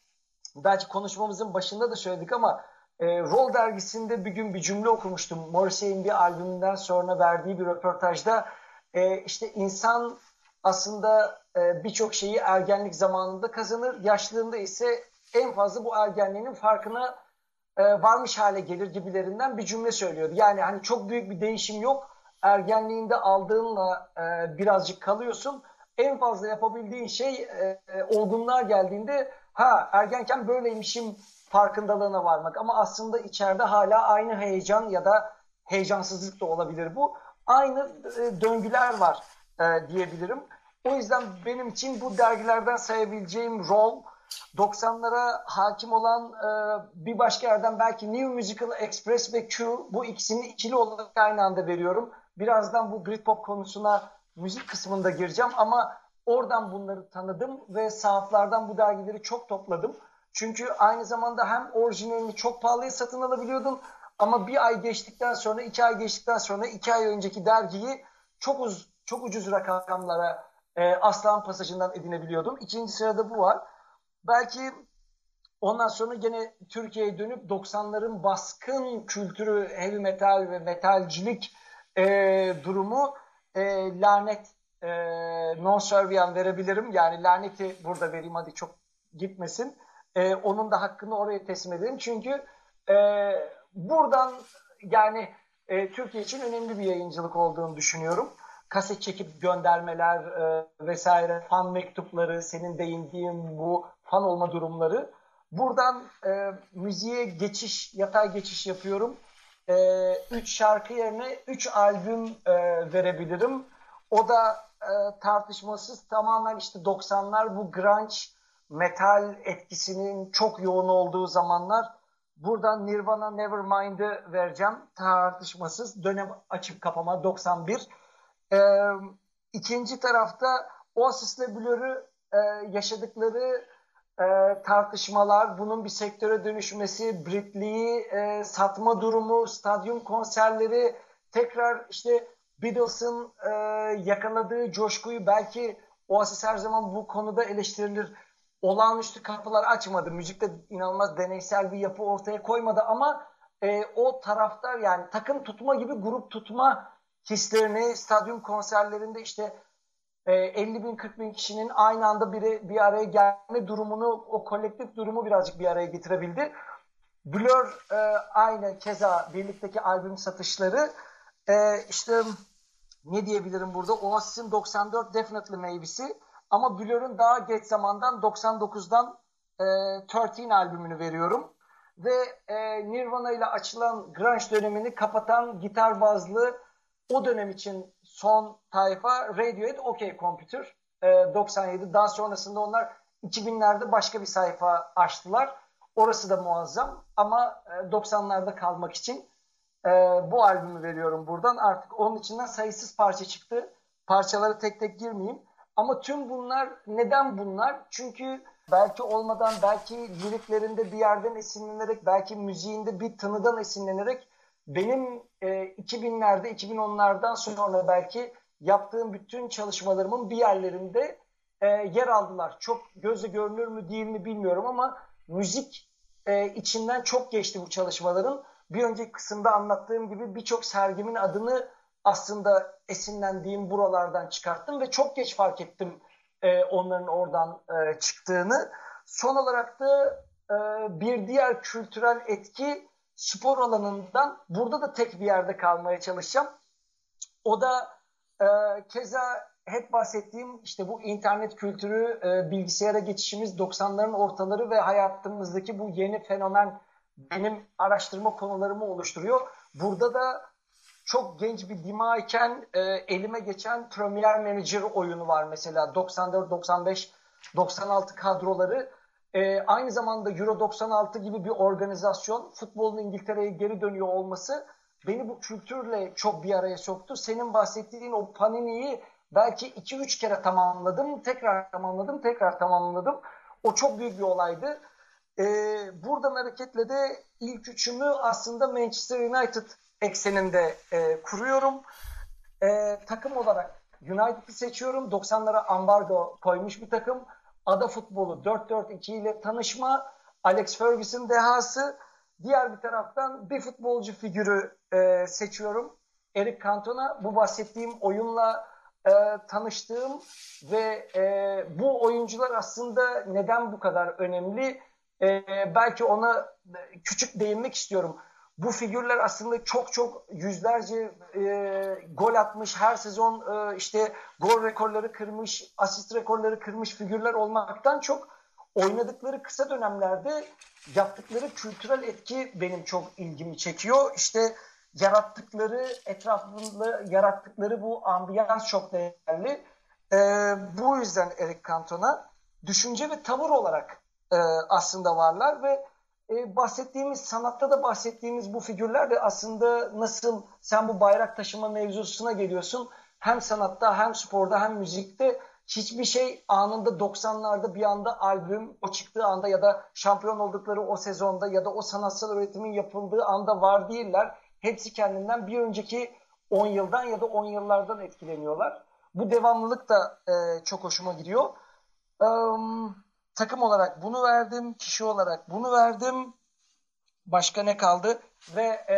belki konuşmamızın başında da söyledik ama e, Roll dergisinde bir gün bir cümle okumuştum. Morrissey'in bir albümünden sonra verdiği bir röportajda e, işte insan aslında birçok şeyi ergenlik zamanında kazanır. Yaşlılığında ise en fazla bu ergenliğinin farkına e, varmış hale gelir gibilerinden bir cümle söylüyordu. Yani hani çok büyük bir değişim yok. Ergenliğinde aldığınla e, birazcık kalıyorsun. En fazla yapabildiğin şey e, e, olgunluğa geldiğinde ha ergenken böyleymişim farkındalığına varmak. Ama aslında içeride hala aynı heyecan ya da heyecansızlık da olabilir bu. Aynı e, döngüler var e, diyebilirim. O yüzden benim için bu dergilerden sayabileceğim rol 90'lara hakim olan e, bir başka yerden belki New Musical Express ve Q bu ikisini ikili olarak aynı anda veriyorum. Birazdan bu Britpop konusuna müzik kısmında gireceğim ama oradan bunları tanıdım ve sahaflardan bu dergileri çok topladım. Çünkü aynı zamanda hem orijinalini çok pahalıya satın alabiliyordum ama bir ay geçtikten sonra, iki ay geçtikten sonra iki ay önceki dergiyi çok uz çok ucuz rakamlara e, Aslan Pasajı'ndan edinebiliyordum. İkinci sırada bu var. Belki ondan sonra gene Türkiye'ye dönüp 90'ların baskın kültürü, heavy metal ve metalcilik e, durumu e, lanet e, non-serviyan verebilirim. Yani laneti burada vereyim hadi çok gitmesin. E, onun da hakkını oraya teslim edelim. Çünkü e, buradan yani e, Türkiye için önemli bir yayıncılık olduğunu düşünüyorum kaset çekip göndermeler e, vesaire, fan mektupları, senin değindiğin bu fan olma durumları. Buradan e, müziğe geçiş, yatay geçiş yapıyorum. E, üç şarkı yerine üç albüm e, verebilirim. O da e, tartışmasız tamamen işte 90'lar bu grunge metal etkisinin çok yoğun olduğu zamanlar. Buradan Nirvana Nevermind'ı vereceğim tartışmasız. Dönem açıp kapama 91. Ee, ikinci tarafta Oasis'le Blur'ü e, yaşadıkları e, tartışmalar, bunun bir sektöre dönüşmesi, Britliği e, satma durumu, stadyum konserleri, tekrar işte Beatles'ın e, yakaladığı coşkuyu belki Oasis her zaman bu konuda eleştirilir. Olağanüstü kapılar açmadı. Müzikte inanılmaz deneysel bir yapı ortaya koymadı ama e, o taraftar yani takım tutma gibi grup tutma hislerini stadyum konserlerinde işte e, 50 bin 40 bin kişinin aynı anda bir, bir araya gelme durumunu o kolektif durumu birazcık bir araya getirebildi. Blur e, aynı keza birlikteki albüm satışları e, işte ne diyebilirim burada Oasis'in 94 Definitely Maybe'si ama Blur'un daha geç zamandan 99'dan e, 13 albümünü veriyorum. Ve e, Nirvana ile açılan grunge dönemini kapatan gitar bazlı o dönem için son tayfa Radiohead OK Computer e, 97. Daha sonrasında onlar 2000'lerde başka bir sayfa açtılar. Orası da muazzam ama e, 90'larda kalmak için e, bu albümü veriyorum buradan. Artık onun içinden sayısız parça çıktı. Parçalara tek tek girmeyeyim. Ama tüm bunlar neden bunlar? Çünkü belki olmadan, belki liriklerinde bir yerden esinlenerek, belki müziğinde bir tınıdan esinlenerek benim e, 2000'lerde, 2010'lardan sonra belki yaptığım bütün çalışmalarımın bir yerlerinde e, yer aldılar. Çok gözle görünür mü değil mi bilmiyorum ama müzik e, içinden çok geçti bu çalışmaların. Bir önceki kısımda anlattığım gibi birçok sergimin adını aslında esinlendiğim buralardan çıkarttım ve çok geç fark ettim e, onların oradan e, çıktığını. Son olarak da e, bir diğer kültürel etki spor alanından burada da tek bir yerde kalmaya çalışacağım. O da e, keza hep bahsettiğim işte bu internet kültürü, e, bilgisayara geçişimiz 90'ların ortaları ve hayatımızdaki bu yeni fenomen benim araştırma konularımı oluşturuyor. Burada da çok genç bir dima iken e, elime geçen Premier Manager oyunu var mesela 94, 95, 96 kadroları. E, aynı zamanda Euro 96 gibi bir organizasyon futbolun İngiltere'ye geri dönüyor olması beni bu kültürle çok bir araya soktu. Senin bahsettiğin o Panini'yi belki 2-3 kere tamamladım, tekrar tamamladım, tekrar tamamladım. O çok büyük bir olaydı. Ee, buradan hareketle de ilk üçümü aslında Manchester United ekseninde e, kuruyorum. E, takım olarak United'ı seçiyorum. 90'lara ambargo koymuş bir takım. Ada futbolu 4-4-2 ile tanışma. Alex Ferguson dehası. Diğer bir taraftan bir futbolcu figürü e, seçiyorum. Eric Cantona. Bu bahsettiğim oyunla e, tanıştığım ve e, bu oyuncular aslında neden bu kadar önemli? E, belki ona küçük değinmek istiyorum. Bu figürler aslında çok çok yüzlerce e, gol atmış, her sezon e, işte gol rekorları kırmış, asist rekorları kırmış figürler olmaktan çok oynadıkları kısa dönemlerde yaptıkları kültürel etki benim çok ilgimi çekiyor. İşte yarattıkları etrafında yarattıkları bu ambiyans çok değerli. E, bu yüzden Eric Cantona düşünce ve tavır olarak e, aslında varlar ve e, bahsettiğimiz sanatta da bahsettiğimiz bu figürler de aslında nasıl sen bu bayrak taşıma mevzusuna geliyorsun hem sanatta hem sporda hem müzikte hiçbir şey anında 90'larda bir anda albüm o çıktığı anda ya da şampiyon oldukları o sezonda ya da o sanatsal üretimin yapıldığı anda var değiller. Hepsi kendinden bir önceki 10 yıldan ya da 10 yıllardan etkileniyorlar. Bu devamlılık da e, çok hoşuma gidiyor. Um, takım olarak bunu verdim, kişi olarak bunu verdim. Başka ne kaldı? Ve e,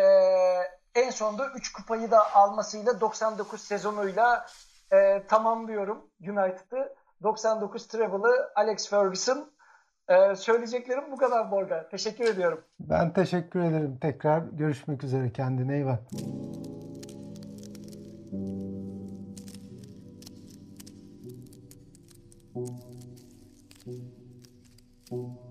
en sonunda 3 kupayı da almasıyla 99 sezonuyla e, tamamlıyorum United'ı. 99 treble'ı Alex Ferguson. E, söyleyeceklerim bu kadar Borga. Teşekkür ediyorum. Ben teşekkür ederim. Tekrar görüşmek üzere. Kendine iyi bak. Thank you. Thank you.